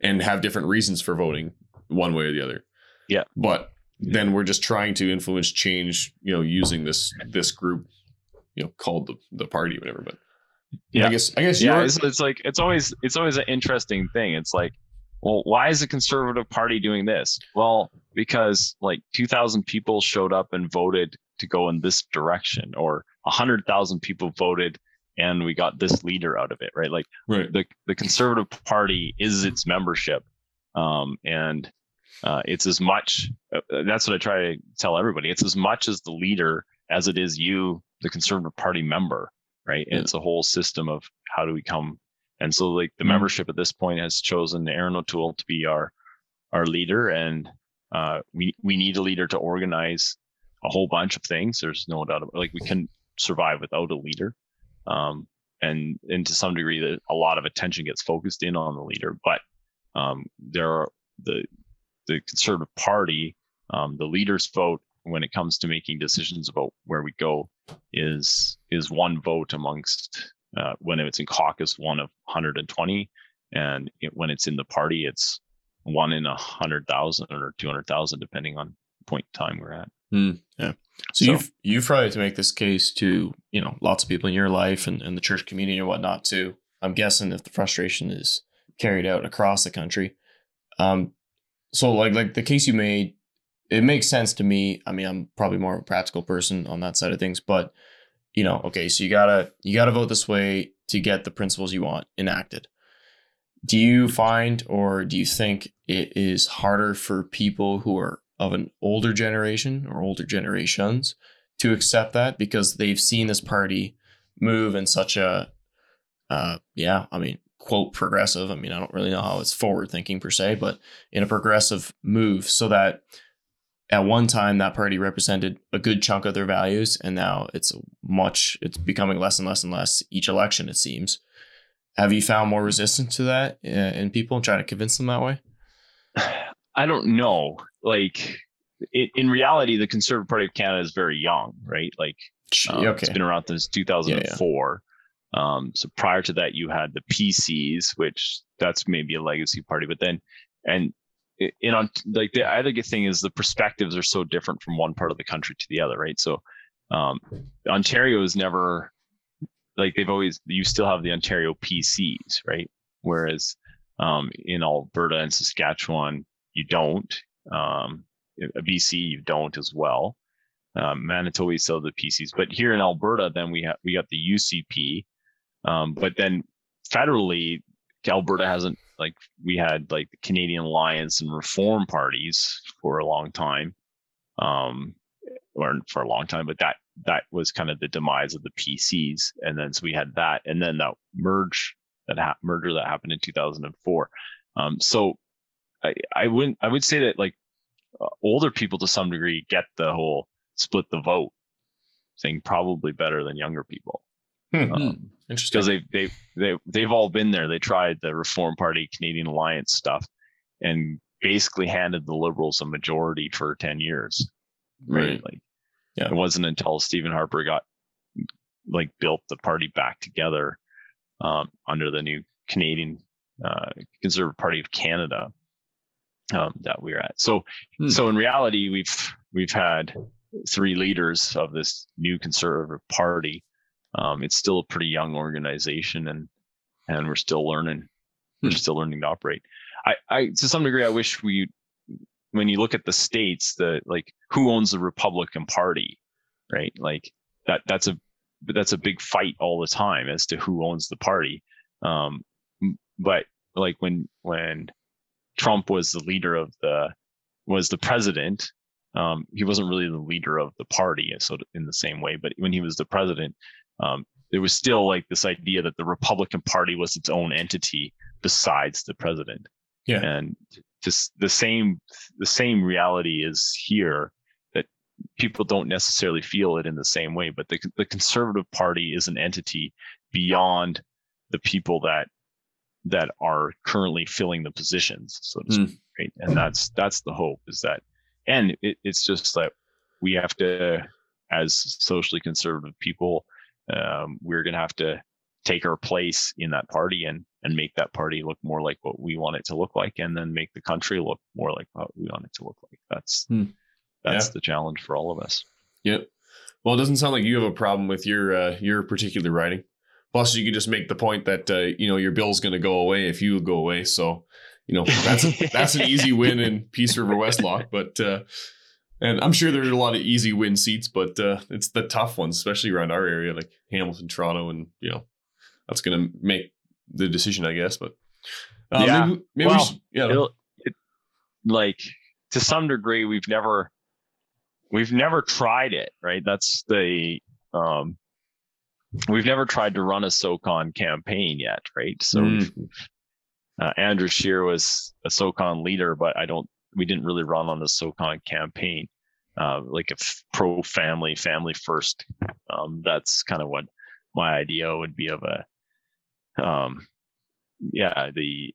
and have different reasons for voting one way or the other. Yeah. but then we're just trying to influence change, you know, using this this group, you know, called the the party, whatever. But Yeah. I guess I guess Yeah, it's, it's like it's always it's always an interesting thing. It's like, well, why is the Conservative Party doing this? Well, because like 2,000 people showed up and voted to go in this direction, or 100,000 people voted and we got this leader out of it, right? Like right. the the Conservative Party is its membership, um, and uh, it's as much. Uh, that's what I try to tell everybody. It's as much as the leader as it is you, the Conservative Party member, right? Yeah. It's a whole system of how do we come. And so, like the mm-hmm. membership at this point has chosen Erin O'Toole to be our our leader, and uh, we we need a leader to organize a whole bunch of things. There's no doubt about like we can survive without a leader. Um, and and to some degree that a lot of attention gets focused in on the leader, but um, there are the the Conservative Party, um, the leaders vote when it comes to making decisions about where we go is is one vote amongst uh, when it's in caucus one of 120 and it, when it's in the party it's one in a hundred thousand or 200,000 depending on point in time we're at Mm, yeah. So, so, you've you've tried to make this case to you know lots of people in your life and, and the church community and whatnot too. I'm guessing if the frustration is carried out across the country. Um, so like like the case you made, it makes sense to me. I mean, I'm probably more of a practical person on that side of things, but you know, okay, so you gotta you gotta vote this way to get the principles you want enacted. Do you find or do you think it is harder for people who are of an older generation or older generations to accept that because they've seen this party move in such a uh, yeah i mean quote progressive i mean i don't really know how it's forward thinking per se but in a progressive move so that at one time that party represented a good chunk of their values and now it's much it's becoming less and less and less each election it seems have you found more resistance to that in people and trying to convince them that way i don't know like it, in reality, the Conservative Party of Canada is very young, right? Like um, okay. it's been around since 2004. Yeah, yeah. Um, so prior to that, you had the PCs, which that's maybe a legacy party, but then and in on like the other good thing is the perspectives are so different from one part of the country to the other, right? So um, Ontario is never like they've always you still have the Ontario PCs, right? Whereas um, in Alberta and Saskatchewan, you don't. Um, BC, you don't as well. Um, Manitoba still the PCs, but here in Alberta, then we have we got the UCP. Um, but then federally, Alberta hasn't like we had like the Canadian Alliance and Reform parties for a long time, um, or for a long time. But that that was kind of the demise of the PCs, and then so we had that, and then that merge that ha- merger that happened in 2004. Um, so I, I wouldn't I would say that like uh, older people to some degree get the whole split the vote thing probably better than younger people. Hmm. Um, Interesting. Because they they they they've all been there. They tried the Reform Party, Canadian Alliance stuff, and basically handed the Liberals a majority for ten years. Right. right? Like, yeah. It wasn't until Stephen Harper got like built the party back together um, under the new Canadian uh, Conservative Party of Canada um, that we're at. So, hmm. so in reality, we've we've had three leaders of this new conservative party. Um, it's still a pretty young organization, and and we're still learning. Hmm. We're still learning to operate. I, I to some degree, I wish we, when you look at the states, the like who owns the Republican Party, right? Like that that's a that's a big fight all the time as to who owns the party. Um, but like when when Trump was the leader of the was the president. Um, he wasn't really the leader of the party, so in the same way. But when he was the president, um, there was still like this idea that the Republican Party was its own entity besides the president. Yeah, and just the same the same reality is here that people don't necessarily feel it in the same way. But the the Conservative Party is an entity beyond the people that that are currently filling the positions, so to speak. Mm. Right? And that's that's the hope is that, and it, it's just that we have to, as socially conservative people, um, we're going to have to take our place in that party and and make that party look more like what we want it to look like, and then make the country look more like what we want it to look like. That's mm. that's yeah. the challenge for all of us. Yep. Well, it doesn't sound like you have a problem with your uh, your particular writing. Plus, you could just make the point that uh, you know your bill's going to go away if you go away. So, you know that's that's an easy win in Peace River Westlock. But uh, and I'm sure there's a lot of easy win seats, but uh, it's the tough ones, especially around our area, like Hamilton, Toronto, and you know that's going to make the decision, I guess. But uh, yeah, maybe, maybe well, should, yeah, it, like to some degree we've never we've never tried it, right? That's the um, we've never tried to run a SOCON campaign yet, right? So Mm. uh, Andrew Scheer was a SOCON leader, but I don't we didn't really run on the SOCON campaign. Uh, like a f- pro family, family first. Um, that's kind of what my idea would be of a, um, yeah, the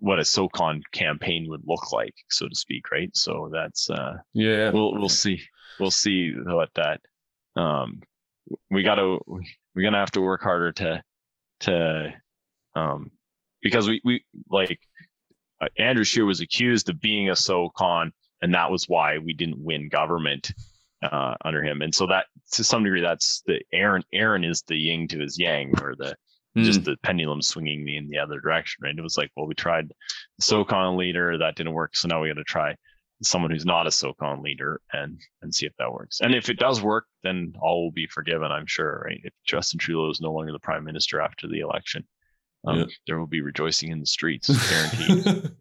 what a SOCON campaign would look like, so to speak, right? So that's uh, Yeah. we'll we'll see we'll see what that um we gotta we're gonna have to work harder to to um because we we like uh, Andrew Scheer was accused of being a SOCON and that was why we didn't win government uh under him and so that to some degree that's the Erin Erin is the yin to his yang or the Hmm. just the pendulum swinging me in the other direction right it was like well we tried the SOCON leader that didn't work so now we got to try someone who's not a SOCON leader and and see if that works. And if it does work, then all will be forgiven, I'm sure, right? If Justin Trudeau is no longer the prime minister after the election, um, Yeah. there will be rejoicing in the streets, guaranteed.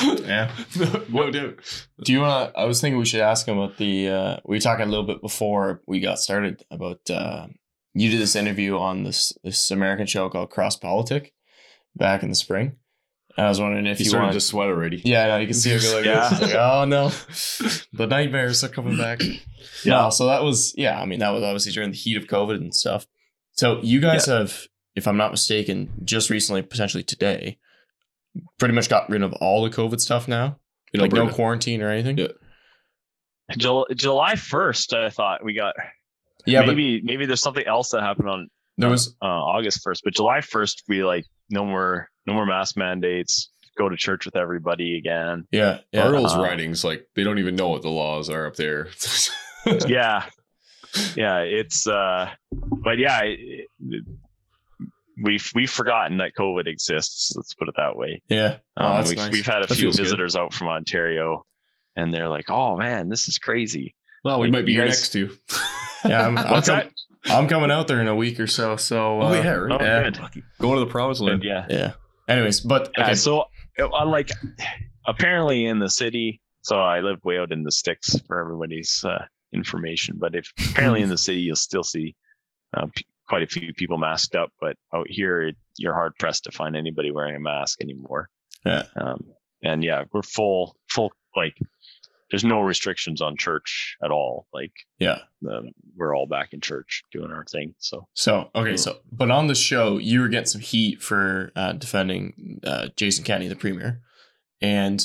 Yeah. no, no doubt. Do you want to? I was thinking we should ask him about the. Uh, we were talking a little bit before we got started about. Uh, you did this interview on this this American show called Cross Politic back in the spring. I was wondering if He you started want to sweat already. Yeah, no, you can see it go like Yeah. like, oh no, the nightmares are coming back. Yeah. No, so that was yeah. I mean, that was obviously during the heat of COVID and stuff. So you guys have, if I'm not mistaken, just recently, potentially today, pretty much got rid of all the COVID stuff now. In like no quarantine or anything. Yeah. Jul- July 1st, I thought we got Yeah, but maybe maybe there's something else that happened on there was uh, August 1st, but July 1st we like no more no more mask mandates. Go to church with everybody again. yeah, yeah. Arnold's uh, writings, like they don't even know what the laws are up there. yeah yeah it's uh but yeah it, it- we've we've forgotten that covid exists let's put it that way yeah. Oh, um, we've, nice. we've had a That few feels good. visitors out from ontario and they're like oh man this is crazy well, we Like, might be here guys- next to. yeah, I'm, I'm, com- that I'm coming out there in a week or so. So uh, Oh, yeah, right. oh, yeah. good. Going to the promised land. Good, yeah yeah. Anyways, but yeah okay. so uh, like apparently in the city so i live way out in the sticks for everybody's uh, information but if apparently in the city you'll still see uh, p- quite a few people masked up but out here you're hard pressed to find anybody wearing a mask anymore Yeah. um, and yeah we're full full like there's no restrictions on church at all like yeah. um, we're all back in church doing our thing so So okay, Yeah. so but on the show, you were getting some heat for uh, defending uh, Jason Kenney, the premier, and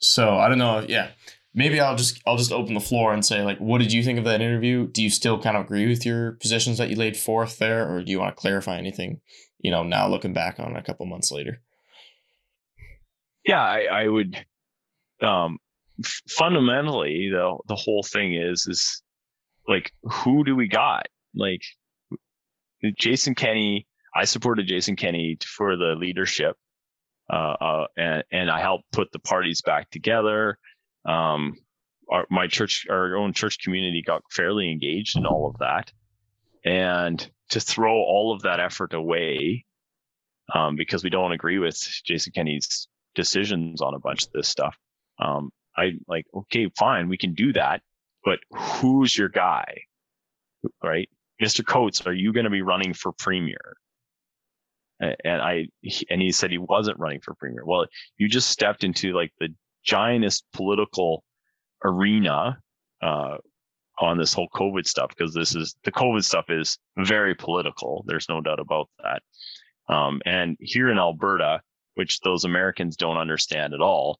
so I don't know. Yeah, maybe I'll just I'll just open the floor and say like, what did you think of that interview? Do you still kind of agree with your positions that you laid forth there, or do you want to clarify anything? You know, now looking back on a couple months later. yeah i, I would um f- fundamentally the the whole thing is is like who do we got like jason kenney i supported jason kenney for the leadership uh, uh and and i helped put the parties back together um our, my church our own church community got fairly engaged in all of that and to throw all of that effort away um, because we don't agree with jason kenney's decisions on a bunch of this stuff. Um, I like, okay, fine, we can do that, but who's your guy? Right? Mr. Coates, are you going to be running for premier? And I, and he said he wasn't running for premier. Well, you just stepped into like the giantest political arena, uh, on this whole COVID stuff, because this is the COVID stuff is very political. There's no doubt about that. Um, and here in Alberta, which those Americans don't understand at all,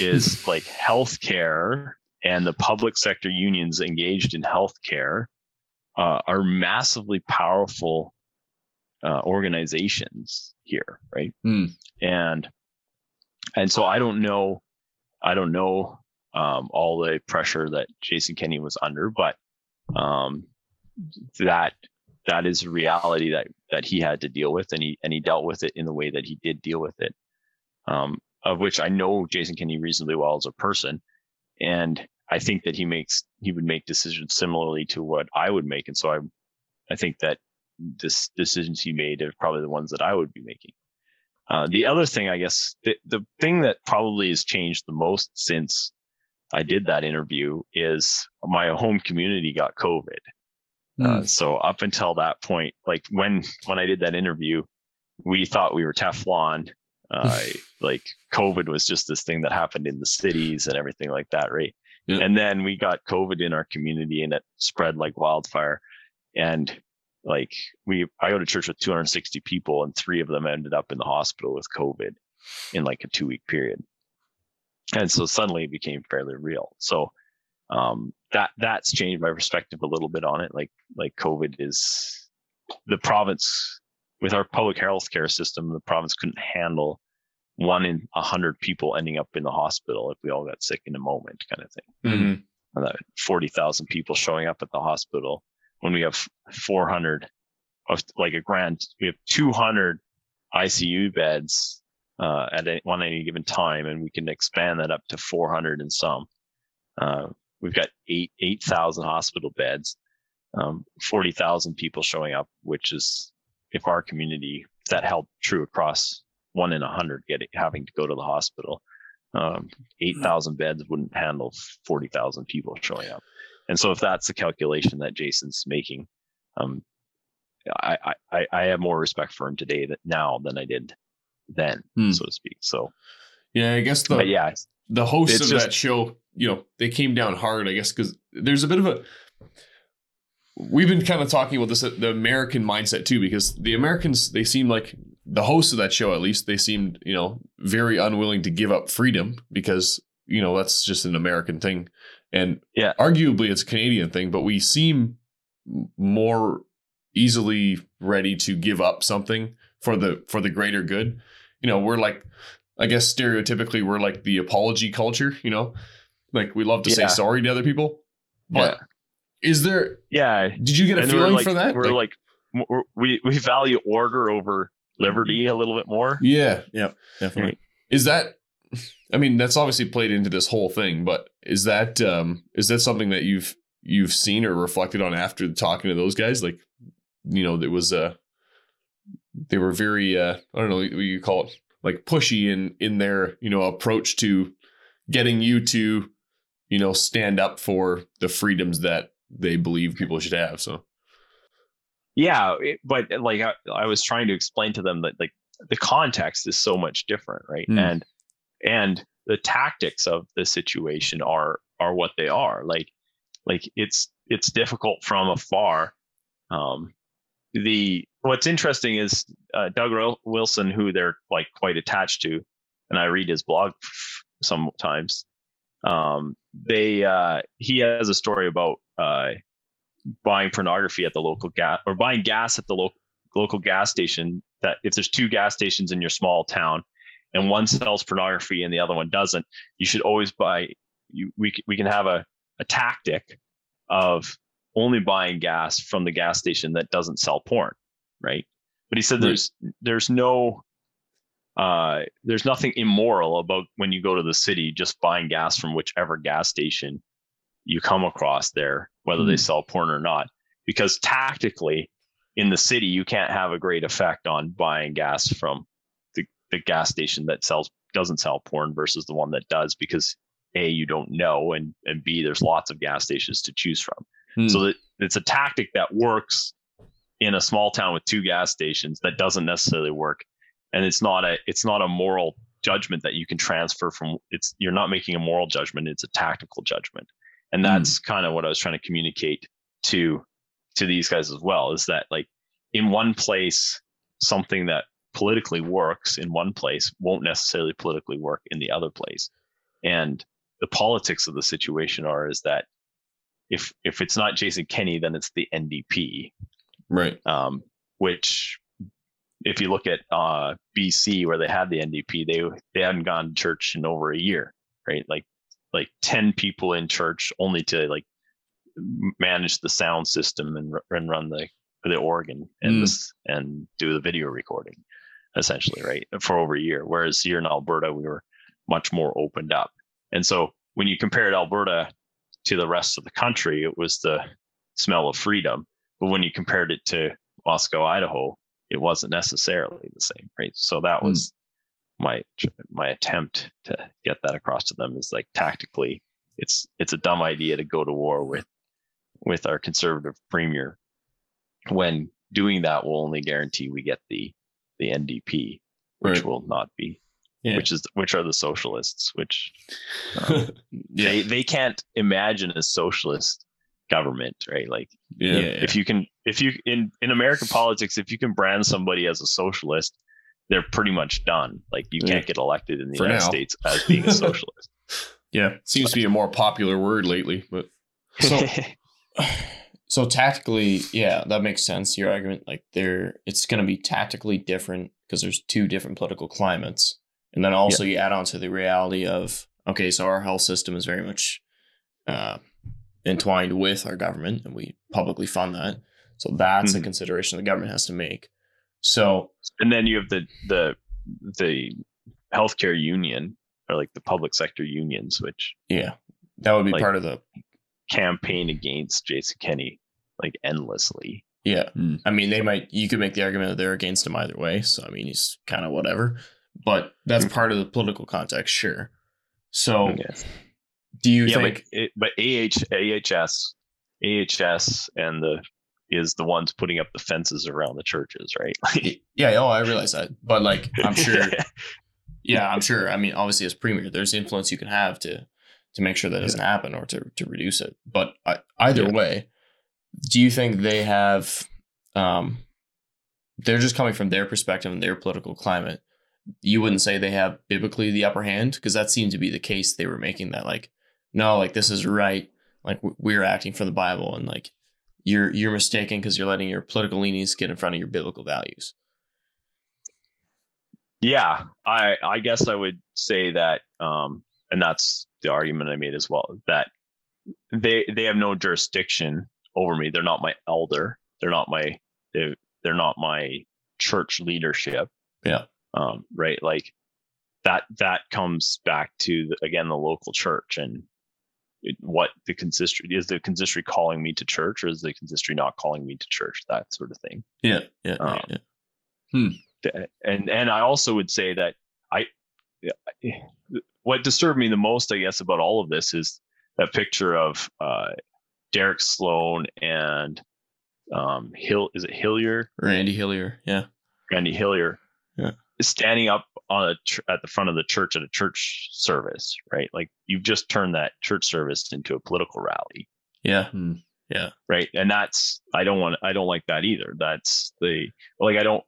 is like healthcare and the public sector unions engaged in healthcare uh, are massively powerful uh, organizations here, right? Hmm. And and so I don't know, I don't know um, all the pressure that Jason Kenney was under, but um, that that is a reality that that he had to deal with, and he and he dealt with it in the way that he did deal with it. Um, of which I know Jason Kenney reasonably well as a person, and I think that he makes he would make decisions similarly to what I would make, and so I I think that this decisions he made are probably the ones that I would be making. Uh, the other thing, I guess, the, the thing that probably has changed the most since I did that interview is my home community got COVID. Hmm. Uh, so up until that point, like when when I did that interview, we thought we were Teflon. Uh, like COVID was just this thing that happened in the cities and everything like that, right? Yeah. And then we got COVID in our community, and it spread like wildfire. And like we, I go to church with 260 people, and three of them ended up in the hospital with COVID in like a two week period. And so suddenly it became fairly real. So um, that that's changed my perspective a little bit on it. Like like COVID is the province with our public health care system, the province couldn't handle one in a hundred people ending up in the hospital if we all got sick in a moment, kind of thing. Mhm. And that forty thousand people showing up at the hospital when we have four hundred of like a grand, we have two hundred ICU beds uh, at any, one any given time, and we can expand that up to four hundred and some. Uh, we've got eight eight thousand hospital beds, um, forty thousand people showing up, which is if our community that held true across one in a hundred getting having to go to the hospital. Um, eight thousand beds wouldn't handle forty thousand people showing up, and so if that's the calculation that Jason's making, um, I, I- I I have more respect for him today that now than I did then, Hmm. so to speak. So, Yeah, I guess the but yeah, the hosts of just- that show, you know, they came down hard, I guess, because there's a bit of a. We've been kind of talking about this, the American mindset too, because the Americans, they seem like the hosts of that show, at least, they seemed, you know, very unwilling to give up freedom because, you know, that's just an American thing. And Yeah. arguably it's a Canadian thing, but we seem more easily ready to give up something for the for the greater good. You know, we're like I guess stereotypically we're like the apology culture, you know? Like we love to say sorry to other people. But is there yeah, did you get a and feeling like, for that? We're like, we're, we we value order over liberty a little bit more. yeah. Yeah. Definitely. Is that I mean, that's obviously played into this whole thing, but is that um is that something that you've you've seen or reflected on after talking to those guys? Like, you know, there was uh they were very uh I don't know what you call it, like pushy in in their, you know, approach to getting you to, you know, stand up for the freedoms that they believe people should have. So Yeah, it, but like I, I was trying to explain to them that like the context is so much different, right? Hmm. And and the tactics of the situation are are what they are. Like like it's it's difficult from afar. Um, the what's interesting is uh, Doug Wilson, who they're like quite attached to, and I read his blog sometimes. Um, they uh, he has a story about uh, buying pornography at the local gas or buying gas at the local local gas station. That if there's two gas stations in your small town, and one sells pornography and the other one doesn't, you should always buy. You we we can have a a tactic of only buying gas from the gas station that doesn't sell porn, right? But he said Right. there's there's no uh there's nothing immoral about when you go to the city just buying gas from whichever gas station you come across there, whether they Hmm. sell porn or not. Because tactically in the city you can't have a great effect on buying gas from the, gas station that sells doesn't sell porn versus the one that does because a you don't know and and b there's lots of gas stations to choose from. Hmm. so that it's a tactic that works in a small town with two gas stations that doesn't necessarily work. And it's not a it's not a moral judgment that you can transfer from it's you're not making a moral judgment it's a tactical judgment. And that's kind of what i was trying to communicate to to these guys as well is that like in one place something that politically works in one place won't necessarily politically work in the other place and the politics of the situation are is that if if it's not Jason Kenney, then it's the NDP, right. um, which if you look at uh, BC where they had the NDP, they they hadn't gone to church in over a year, right? Like like ten people in church only to like manage the sound system and, and run the the organ and Mm. this and do the video recording, essentially, right? For over a year. Whereas here in Alberta, we were much more opened up, and so when you compared Alberta to the rest of the country, it was the smell of freedom. But when you compared it to Moscow, Idaho, it wasn't necessarily the same, right? So that Hmm. was my my attempt to get that across to them is like tactically, it's it's a dumb idea to go to war with with our conservative premier when doing that will only guarantee we get the the NDP, which Right. will not be, Yeah. which is which are the socialists, which um, they they can't imagine a socialist government, right? Like yeah. if you can if you in in American politics, if you can brand somebody as a socialist, they're pretty much done. Like you Yeah. can't get elected in the For United now. States as being a socialist. yeah. Seems to be a more popular word lately, but So- So tactically, yeah, that makes sense. Your argument, like there, it's going to be tactically different because there's two different political climates, and then also you add on to the reality of okay, so our health system is very much uh, entwined with our government, and we publicly fund that. So that's a Mhm. consideration the government has to make. So and then you have the the the healthcare union or like the public sector unions, which yeah, that would be Like- part of the campaign against Jason Kenney like endlessly. Yeah. Hmm. I mean, they might, you could make the argument that they're against him either way. So, I mean, he's kind of whatever. But that's part of the political context, sure. So, Yeah. do you yeah, think, but, it, but AH, AHS, AHS, and the is the ones putting up the fences around the churches, right? Like, yeah, oh, I realize that. But, like, I'm sure, yeah, I'm sure. I mean, obviously, as premier, there's influence you can have to to make sure that doesn't happen or to, to reduce it. But I, either Yeah. way, do you think they have, um, they're just coming from their perspective and their political climate? You wouldn't say they have biblically the upper hand because that seemed to be the case they were making that like, no, like this is right. Like we're acting from the Bible and like you're you're mistaken because you're letting your political leanings get in front of your biblical values. yeah, I I guess I would say that, um, and that's the argument I made as well that they they have no jurisdiction over me. They're not my elder. They're not my they're, they're not my church leadership. Yeah. Um, right. Like that that comes back to the, again the local church and it- what the consistory is the consistory calling me to church or is the consistory not calling me to church that sort of thing Yeah, yeah, Um, yeah. Th- and and I also would say that I what disturbed me the most, I guess, about all of this is that picture of uh, Derek Sloan and um, Hill. Is it Hillier? Randy Hillier. Yeah, Randy Hillier. Yeah. Standing up on a ch- at the front of the church at a church service, right? Like you've just turned that church service into a political rally Yeah. yeah, right and that's i don't want i don't like that either that's the like i don't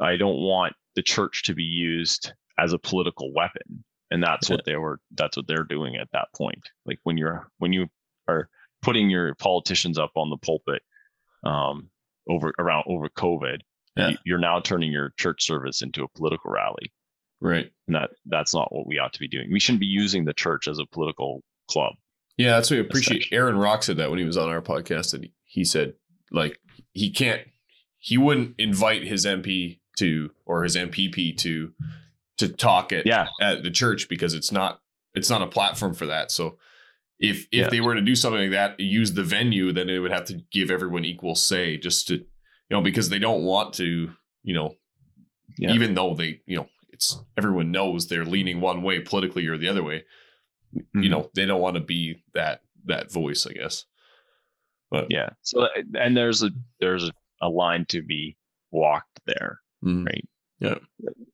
i don't want the church to be used as a political weapon and that's what they were that's what they're doing at that point like when you're when you are putting your politicians up on the pulpit um over around over covid Yeah. you- you're now turning your church service into a political rally right. and that that's not what we ought to be doing we shouldn't be using the church as a political club Yeah, that's what we appreciate. Aaron Rock said that when he was on our podcast, and he said like he can't, he wouldn't invite his MP to or his MPP to to talk at yeah at the church because it's not it's not a platform for that. So if if Yeah. they were to do something like that, use the venue, then it would have to give everyone equal say, just to you know because they don't want to you know Yeah. even though they you know it's everyone knows they're leaning one way politically or the other way Mm-hmm. you know they don't want to be that that voice i guess but yeah so and there's a there's a, line to be walked there Mhm. right Yeah.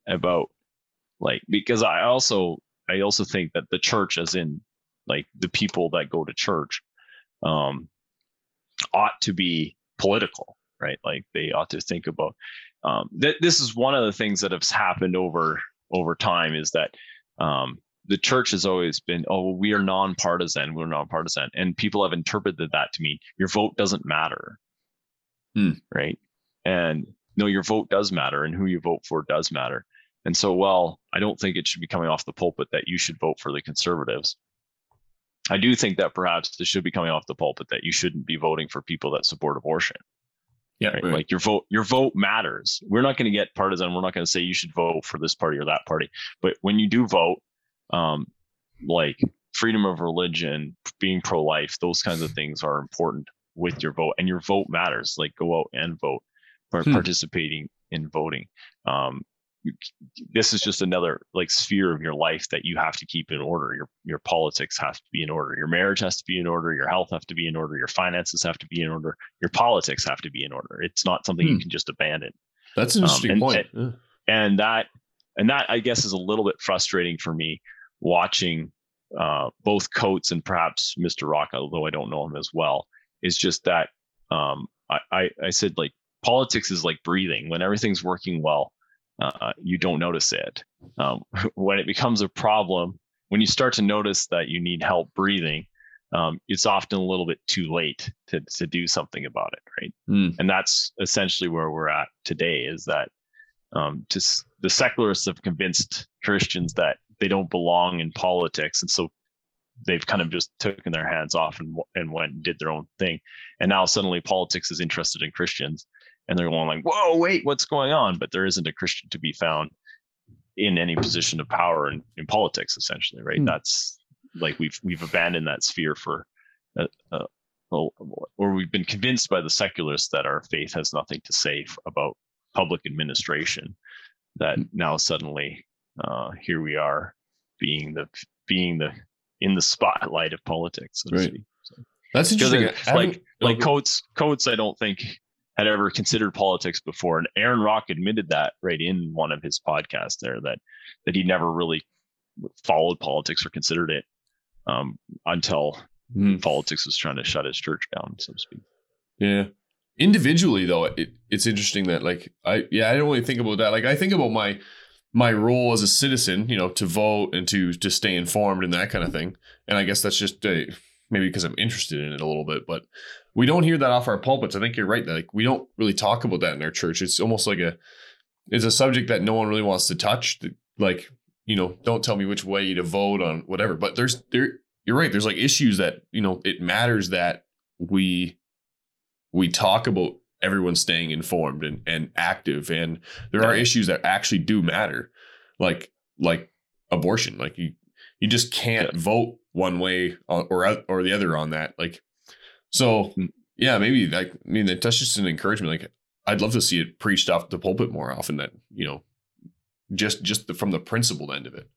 about like because i also i also think that the church as in like the people that go to church um ought to be political right? Like they ought to think about um th- this is one of the things that has happened over over time is that um the church has always been oh we are nonpartisan we're nonpartisan and people have interpreted that to mean your vote doesn't matter. Hmm. right? And no your vote does matter and who you vote for does matter. And so well i don't think it should be coming off the pulpit that you should vote for the conservatives i do think that perhaps this should be coming off the pulpit that you shouldn't be voting for people that support abortion Yeah, right? right. like your vote your vote matters we're not going to get partisan we're not going to say you should vote for this party or that party but when you do vote um like freedom of religion being pro-life those kinds of things are important with your vote and your vote matters like go out and vote Hmm. participating in voting um this is just another like sphere of your life that you have to keep in order. Your your politics has to be in order. Your marriage has to be in order. Your health have to be in order. Your finances have to be in order. Your politics have to be in order. It's not something hmm. you can just abandon. That's an interesting um, and, point. And, and, that and that I guess is a little bit frustrating for me watching uh, both Coates and perhaps Mr. Rock, although I don't know him as well. Is just that um, I, I I said like politics is like breathing. When everything's working well, uh, you don't notice it. Um, when it becomes a problem, when you start to notice that you need help breathing, um, it's often a little bit too late to, to do something about it, right? Mm. And that's essentially where we're at today. Is that um, just the secularists have convinced Christians that they don't belong in politics, and so they've kind of just taken their hands off and and went and did their own thing. And now suddenly politics is interested in Christians, and they're going like, "Whoa, wait, what's going on?" But there isn't a Christian to be found in any position of power in, in politics, essentially, right? Mm. That's like we've we've abandoned that sphere for, uh, uh, or we've been convinced by the secularists that our faith has nothing to say about public administration. That mm. now suddenly, uh, here we are, being the being the in the spotlight of politics. So right. So, That's interesting. Like like Coates Coates, I don't think had ever considered politics before. And Aaron Rock admitted that right in one of his podcasts there that that he never really followed politics or considered it um, until mm. politics was trying to shut his church down, so to speak. Yeah. Individually though, it, it's interesting that like I yeah, I don't really think about that. Like I think about my my role as a citizen, you know, to vote and to to stay informed and that kind of thing. And I guess that's just a maybe because I'm interested in it a little bit, but we don't hear that off our pulpits. I think you're right. That like we don't really talk about that in our church. It's almost like a it's a subject that no one really wants to touch. Like you know, don't tell me which way to vote on whatever. But there's there you're right. There's like issues that you know it matters that we we talk about everyone staying informed and and active, and there are issues that actually do matter, like like abortion. Like you you just can't yeah. vote one way or or the other on that. Like, so yeah, maybe like I mean that's just an encouragement. Like, I'd love to see it preached off the pulpit more often. That you know, just just the, from the principled end of it,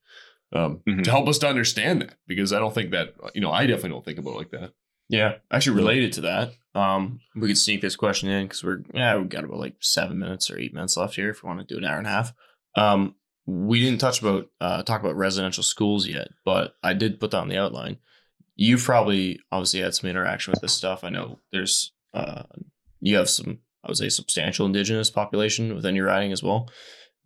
um, mm-hmm. to help us to understand that because I don't think that you know I definitely don't think about it like that. Yeah, actually related to that, um, we could sneak this question in because we're yeah we've got about like seven minutes or eight minutes left here if we want to do an hour and a half. Um, we didn't touch about uh, talk about residential schools yet, but I did put that on the outline. You've probably obviously had some interaction with this stuff. I know there's uh, you have some I would say substantial indigenous population within your riding as well,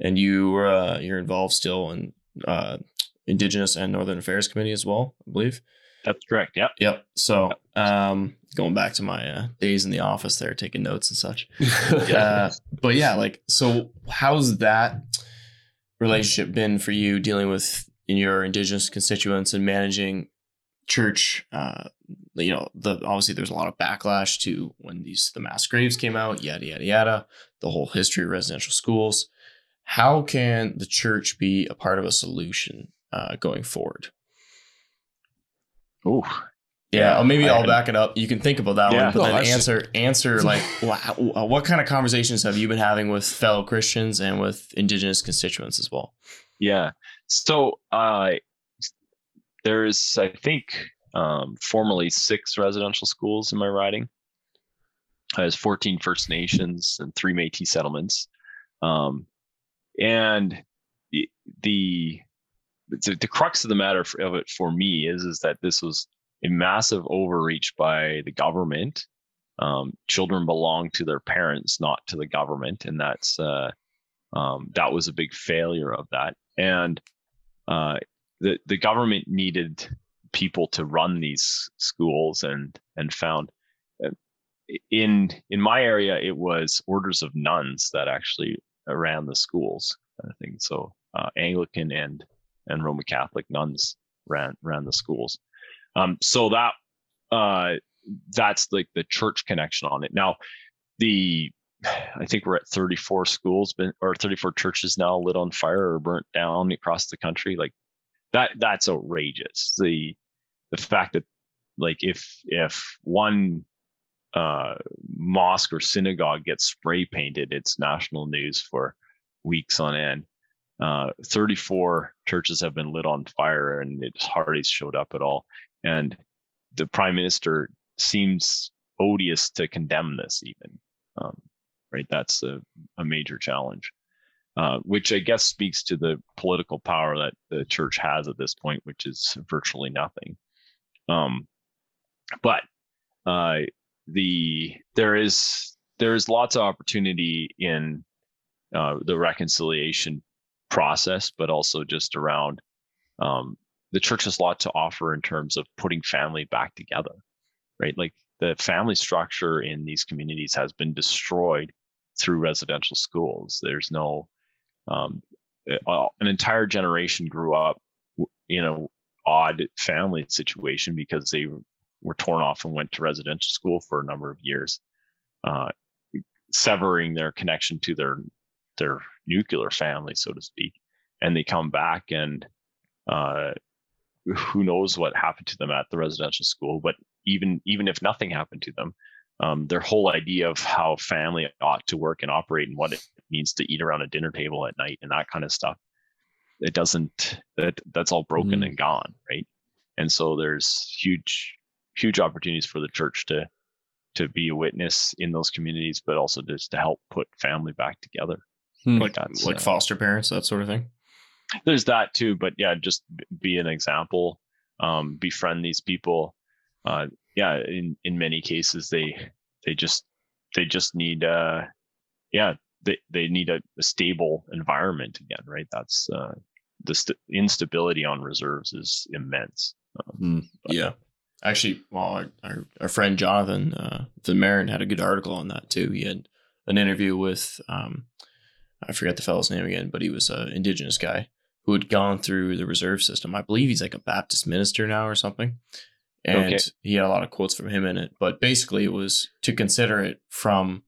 and you uh, you're involved still in uh, indigenous and northern affairs committee as well, I believe. That's correct. Yep. Yep. So um, going back to my uh, days in the office there, taking notes and such. uh, but yeah, like so, how's that? relationship been for you dealing with in your indigenous constituents and managing church uh, you know the obviously there's a lot of backlash to when these the mass graves came out yada yada yada the whole history of residential schools. How can the church be a part of a solution uh, going forward? Oh yeah, or maybe I, will back it up. You can think about that yeah, one, but then answer just... answer like what kind of conversations have you been having with fellow Christians and with Indigenous constituents as well? Yeah, so uh, there's I think um, formerly six residential schools in my riding. There's 14 First Nations and three Métis settlements, um, and the, the the crux of the matter of it for me is is that this was a massive overreach by the government. Um, children belong to their parents, not to the government, and that's uh, um, that was a big failure of that. And uh, the the government needed people to run these schools, and and found uh, in in my area it was orders of nuns that actually ran the schools. I think so. Uh, Anglican and and Roman Catholic nuns ran ran the schools. Um, so that uh, that's like the church connection on it. Now, the I think we're at 34 schools been, or 34 churches now lit on fire or burnt down across the country. Like that that's outrageous. The the fact that like if if one uh, mosque or synagogue gets spray painted, it's national news for weeks on end. uh, 34 churches have been lit on fire and it hardly showed up at all. And the prime minister seems odious to condemn this even. Um, right. That's a, a major challenge, uh, which I guess speaks to the political power that the church has at this point, which is virtually nothing. Um, but uh, the there is there is lots of opportunity in uh, the reconciliation process, but also just around um, the church has a lot to offer in terms of putting family back together, right? Like the family structure in these communities has been destroyed through residential schools. There's no, um, an entire generation grew up in a odd family situation because they were torn off and went to residential school for a number of years, uh, severing their connection to their their nuclear family, so to speak. And they come back and uh, who knows what happened to them at the residential school, but even even if nothing happened to them, um, their whole idea of how family ought to work and operate and what it means to eat around a dinner table at night and that kind of stuff, it doesn't that that's all broken mm. and gone, right? And so there's huge huge opportunities for the church to to be a witness in those communities, but also just to help put family back together. Hmm. Like like uh, foster parents, that sort of thing there's that too but yeah just be an example um, befriend these people uh, yeah in in many cases they they just they just need uh yeah they they need a, a stable environment again right that's uh the st- instability on reserves is immense um, mm, yeah actually well our, our, our friend jonathan uh Van Maren had a good article on that too he had an interview with um i forget the fellow's name again but he was an indigenous guy who had gone through the reserve system. I believe he's like a Baptist minister now or something. And okay. he had a lot of quotes from him in it. But basically it was to consider it from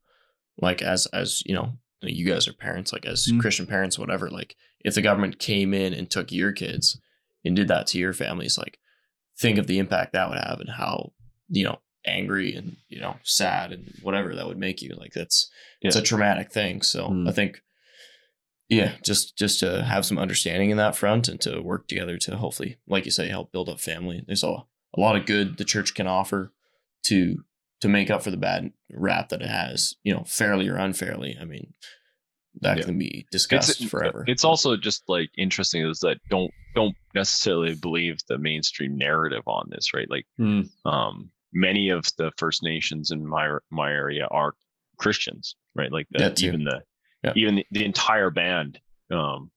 like as as, you know, you guys are parents, like as mm. Christian parents, whatever, like if the government came in and took your kids and did that to your families, like think of the impact that would have and how, you know, angry and, you know, sad and whatever that would make you. Like that's yeah. it's a traumatic thing. So mm. I think yeah just just to have some understanding in that front and to work together to hopefully like you say help build up family there's a, a lot of good the church can offer to to make up for the bad rap that it has you know fairly or unfairly i mean that yeah. can be discussed it's, forever it's also just like interesting is that don't don't necessarily believe the mainstream narrative on this right like mm. um many of the first nations in my my area are christians right like the, even the yeah. even the, the, entire band um,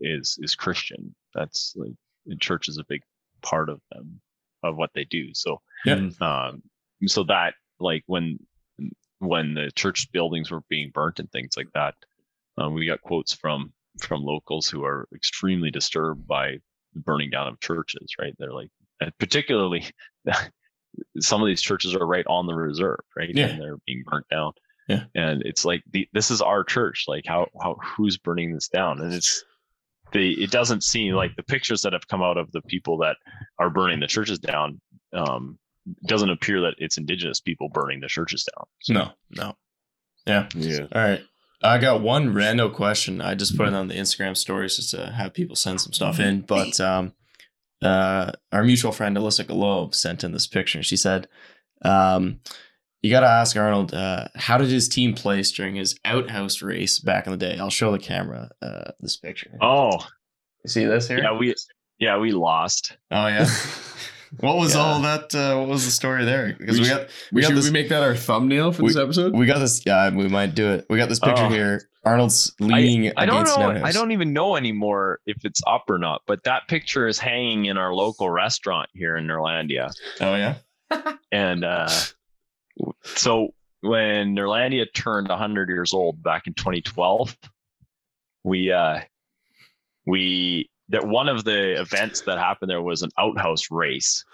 is is Christian. That's like the church is a big part of them of what they do. So yeah. um, so that like when when the church buildings were being burnt and things like that, um, we got quotes from from locals who are extremely disturbed by the burning down of churches. Right? They're like, particularly. some of these churches are right on the reserve, right? Yeah. And they're being burnt down. Yeah. And it's like the, this is our church. Like how how who's burning this down? And it's the it doesn't seem like the pictures that have come out of the people that are burning the churches down um doesn't appear that it's indigenous people burning the churches down. So. No, no. Yeah. Yeah. All right. I got one random question. I just put it on the Instagram stories just to have people send some stuff in. But um, uh, our mutual friend Alyssa Galobe sent in this picture. She said, um, you got to ask Arnold, uh, how did his team place during his outhouse race back in the day? I'll show the camera uh, this picture. Oh, you see this here? Yeah, we yeah we lost. Oh yeah. what was yeah. all that? Uh, what was the story there? Because we, we, got we got this, we make that our thumbnail for we, this episode. We got this. Yeah, we might do it. We got this picture oh. here. Arnold's leaning. I, I don't know. I don't even know anymore if it's up or not. But that picture is hanging in our local restaurant here in Neerlandia. Oh yeah. and uh, so when Neerlandia turned 100 years old back in 2012, we uh, we that one of the events that happened there was an outhouse race,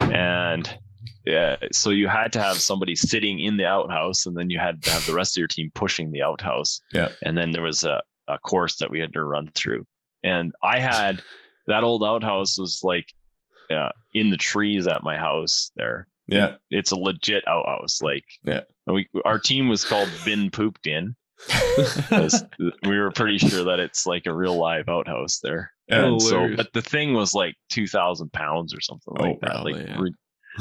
and yeah, so you had to have somebody sitting in the outhouse, and then you had to have the rest of your team pushing the outhouse. Yeah, and then there was a, a course that we had to run through, and I had that old outhouse was like uh, in the trees at my house there. Yeah, it's a legit outhouse. Like, yeah, we our team was called Vin Pooped In, we were pretty sure that it's like a real live outhouse there. And so, but the thing was like two thousand pounds or something Oh, like that. probably, like, yeah. re-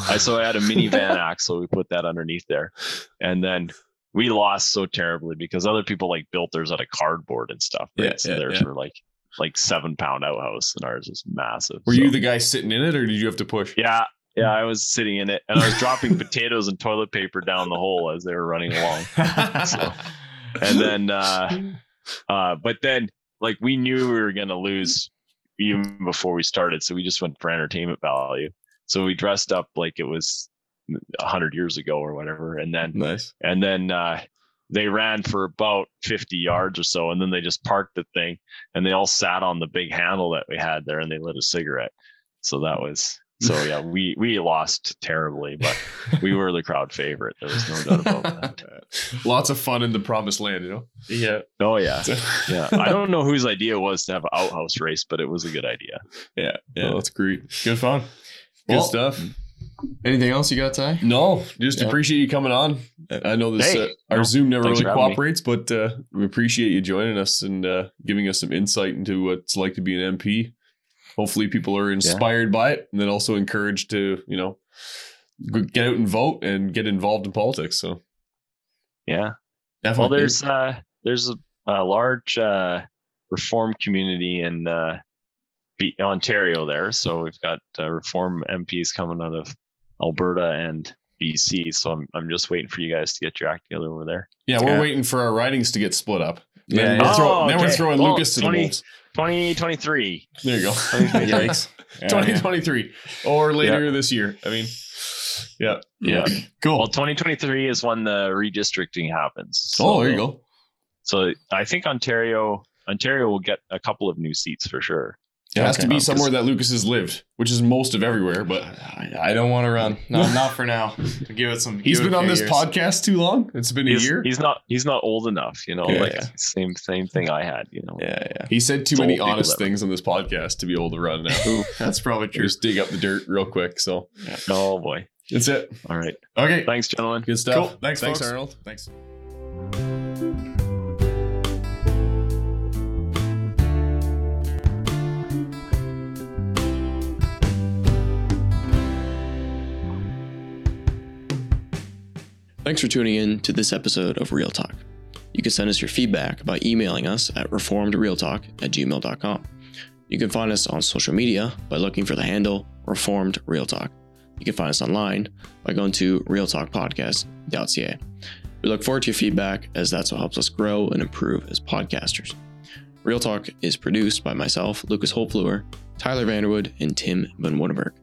I so I had a minivan axle. We put that underneath there, and then we lost so terribly because other people like built theirs out of cardboard and stuff. Right? Yeah, so yeah, theirs yeah. were like like seven pound outhouse, and ours is massive. Were so- you the guy sitting in it, or did you have to push? Yeah, yeah. Hmm. I was sitting in it, and I was dropping potatoes and toilet paper down the hole as they were running along. So- and then uh uh but then like we knew we were gonna lose even before we started so we just went for entertainment value so we dressed up like it was a hundred years ago or whatever and then nice. and then uh they ran for about 50 yards or so and then they just parked the thing and they all sat on the big handle that we had there and they lit a cigarette so that was so yeah we we lost terribly but we were the crowd favorite there was no doubt about that Lots of fun in the promised land, you know. yeah. oh yeah yeah i don't know whose idea it was to have an outhouse race but it was a good idea yeah, yeah. Oh, that's great. Good fun. Good Well, stuff. Anything else you got, Ty? No, just Yeah. appreciate you coming on. I know this Hey, uh, our no, Zoom never really for me. cooperates, but uh, we appreciate you joining us and uh, giving us some insight into what it's like to be an MP. Hopefully, people are inspired by it, and then also encouraged to you know get out and vote and get involved in politics. So yeah Definitely. well there's uh there's a, a large uh reform community in uh ontario there so we've got uh, reform mps coming out of alberta and bc so i'm, I'm just waiting for you guys to get your act together over there yeah, we're Yeah. waiting for our ridings to get split up. Yeah, then yeah. we're, throw- Oh, then we're throwing Well, Lucas to 20 the wolves. 2023 There you go. Yikes. Yeah, 2023 or later this year. I mean, yeah. yeah Cool. well 2023 is when the redistricting happens oh, there you go. so i think ontario ontario will get a couple of new seats for sure It has to be Um, somewhere that Lucas has lived, which is most of everywhere. But I, I don't want to run. No, not for now. Give it some. he's give it been on this years. podcast too long. It's been a year. he's not he's not old enough you know Yeah, like yeah. same same thing i had you know Yeah, yeah. He said too It's many honest things on this podcast to be able to run now. That's probably true. Just dig up the dirt real quick. So oh boy that's it. all right Okay. thanks gentlemen Good stuff. Cool. Thanks, Thanks, folks. Arnold. Thanks. Thanks for tuning in to this episode of Real Talk. You can send us your feedback by emailing us at reformedrealtalk at gmail.com. You can find us on social media by looking for the handle Reformed Real Talk. You can find us online by going to realtalkpodcast.ca. We look forward to your feedback as that's what helps us grow and improve as podcasters. Real Talk is produced by myself, Lucas Holtvluwer, Tyler Vanderwood, and Tim Van Woudenberg.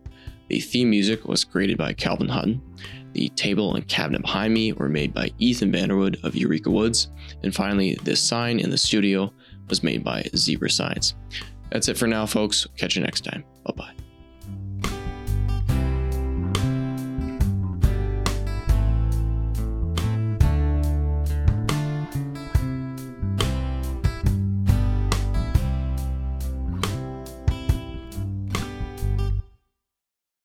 The theme music was created by Calvin Hutton. The table and cabinet behind me were made by Ethan Vanderwood of Eureka Woods. And finally, this sign in the studio was made by Zebra Signs. That's it for now, folks. Catch you next time. Bye bye.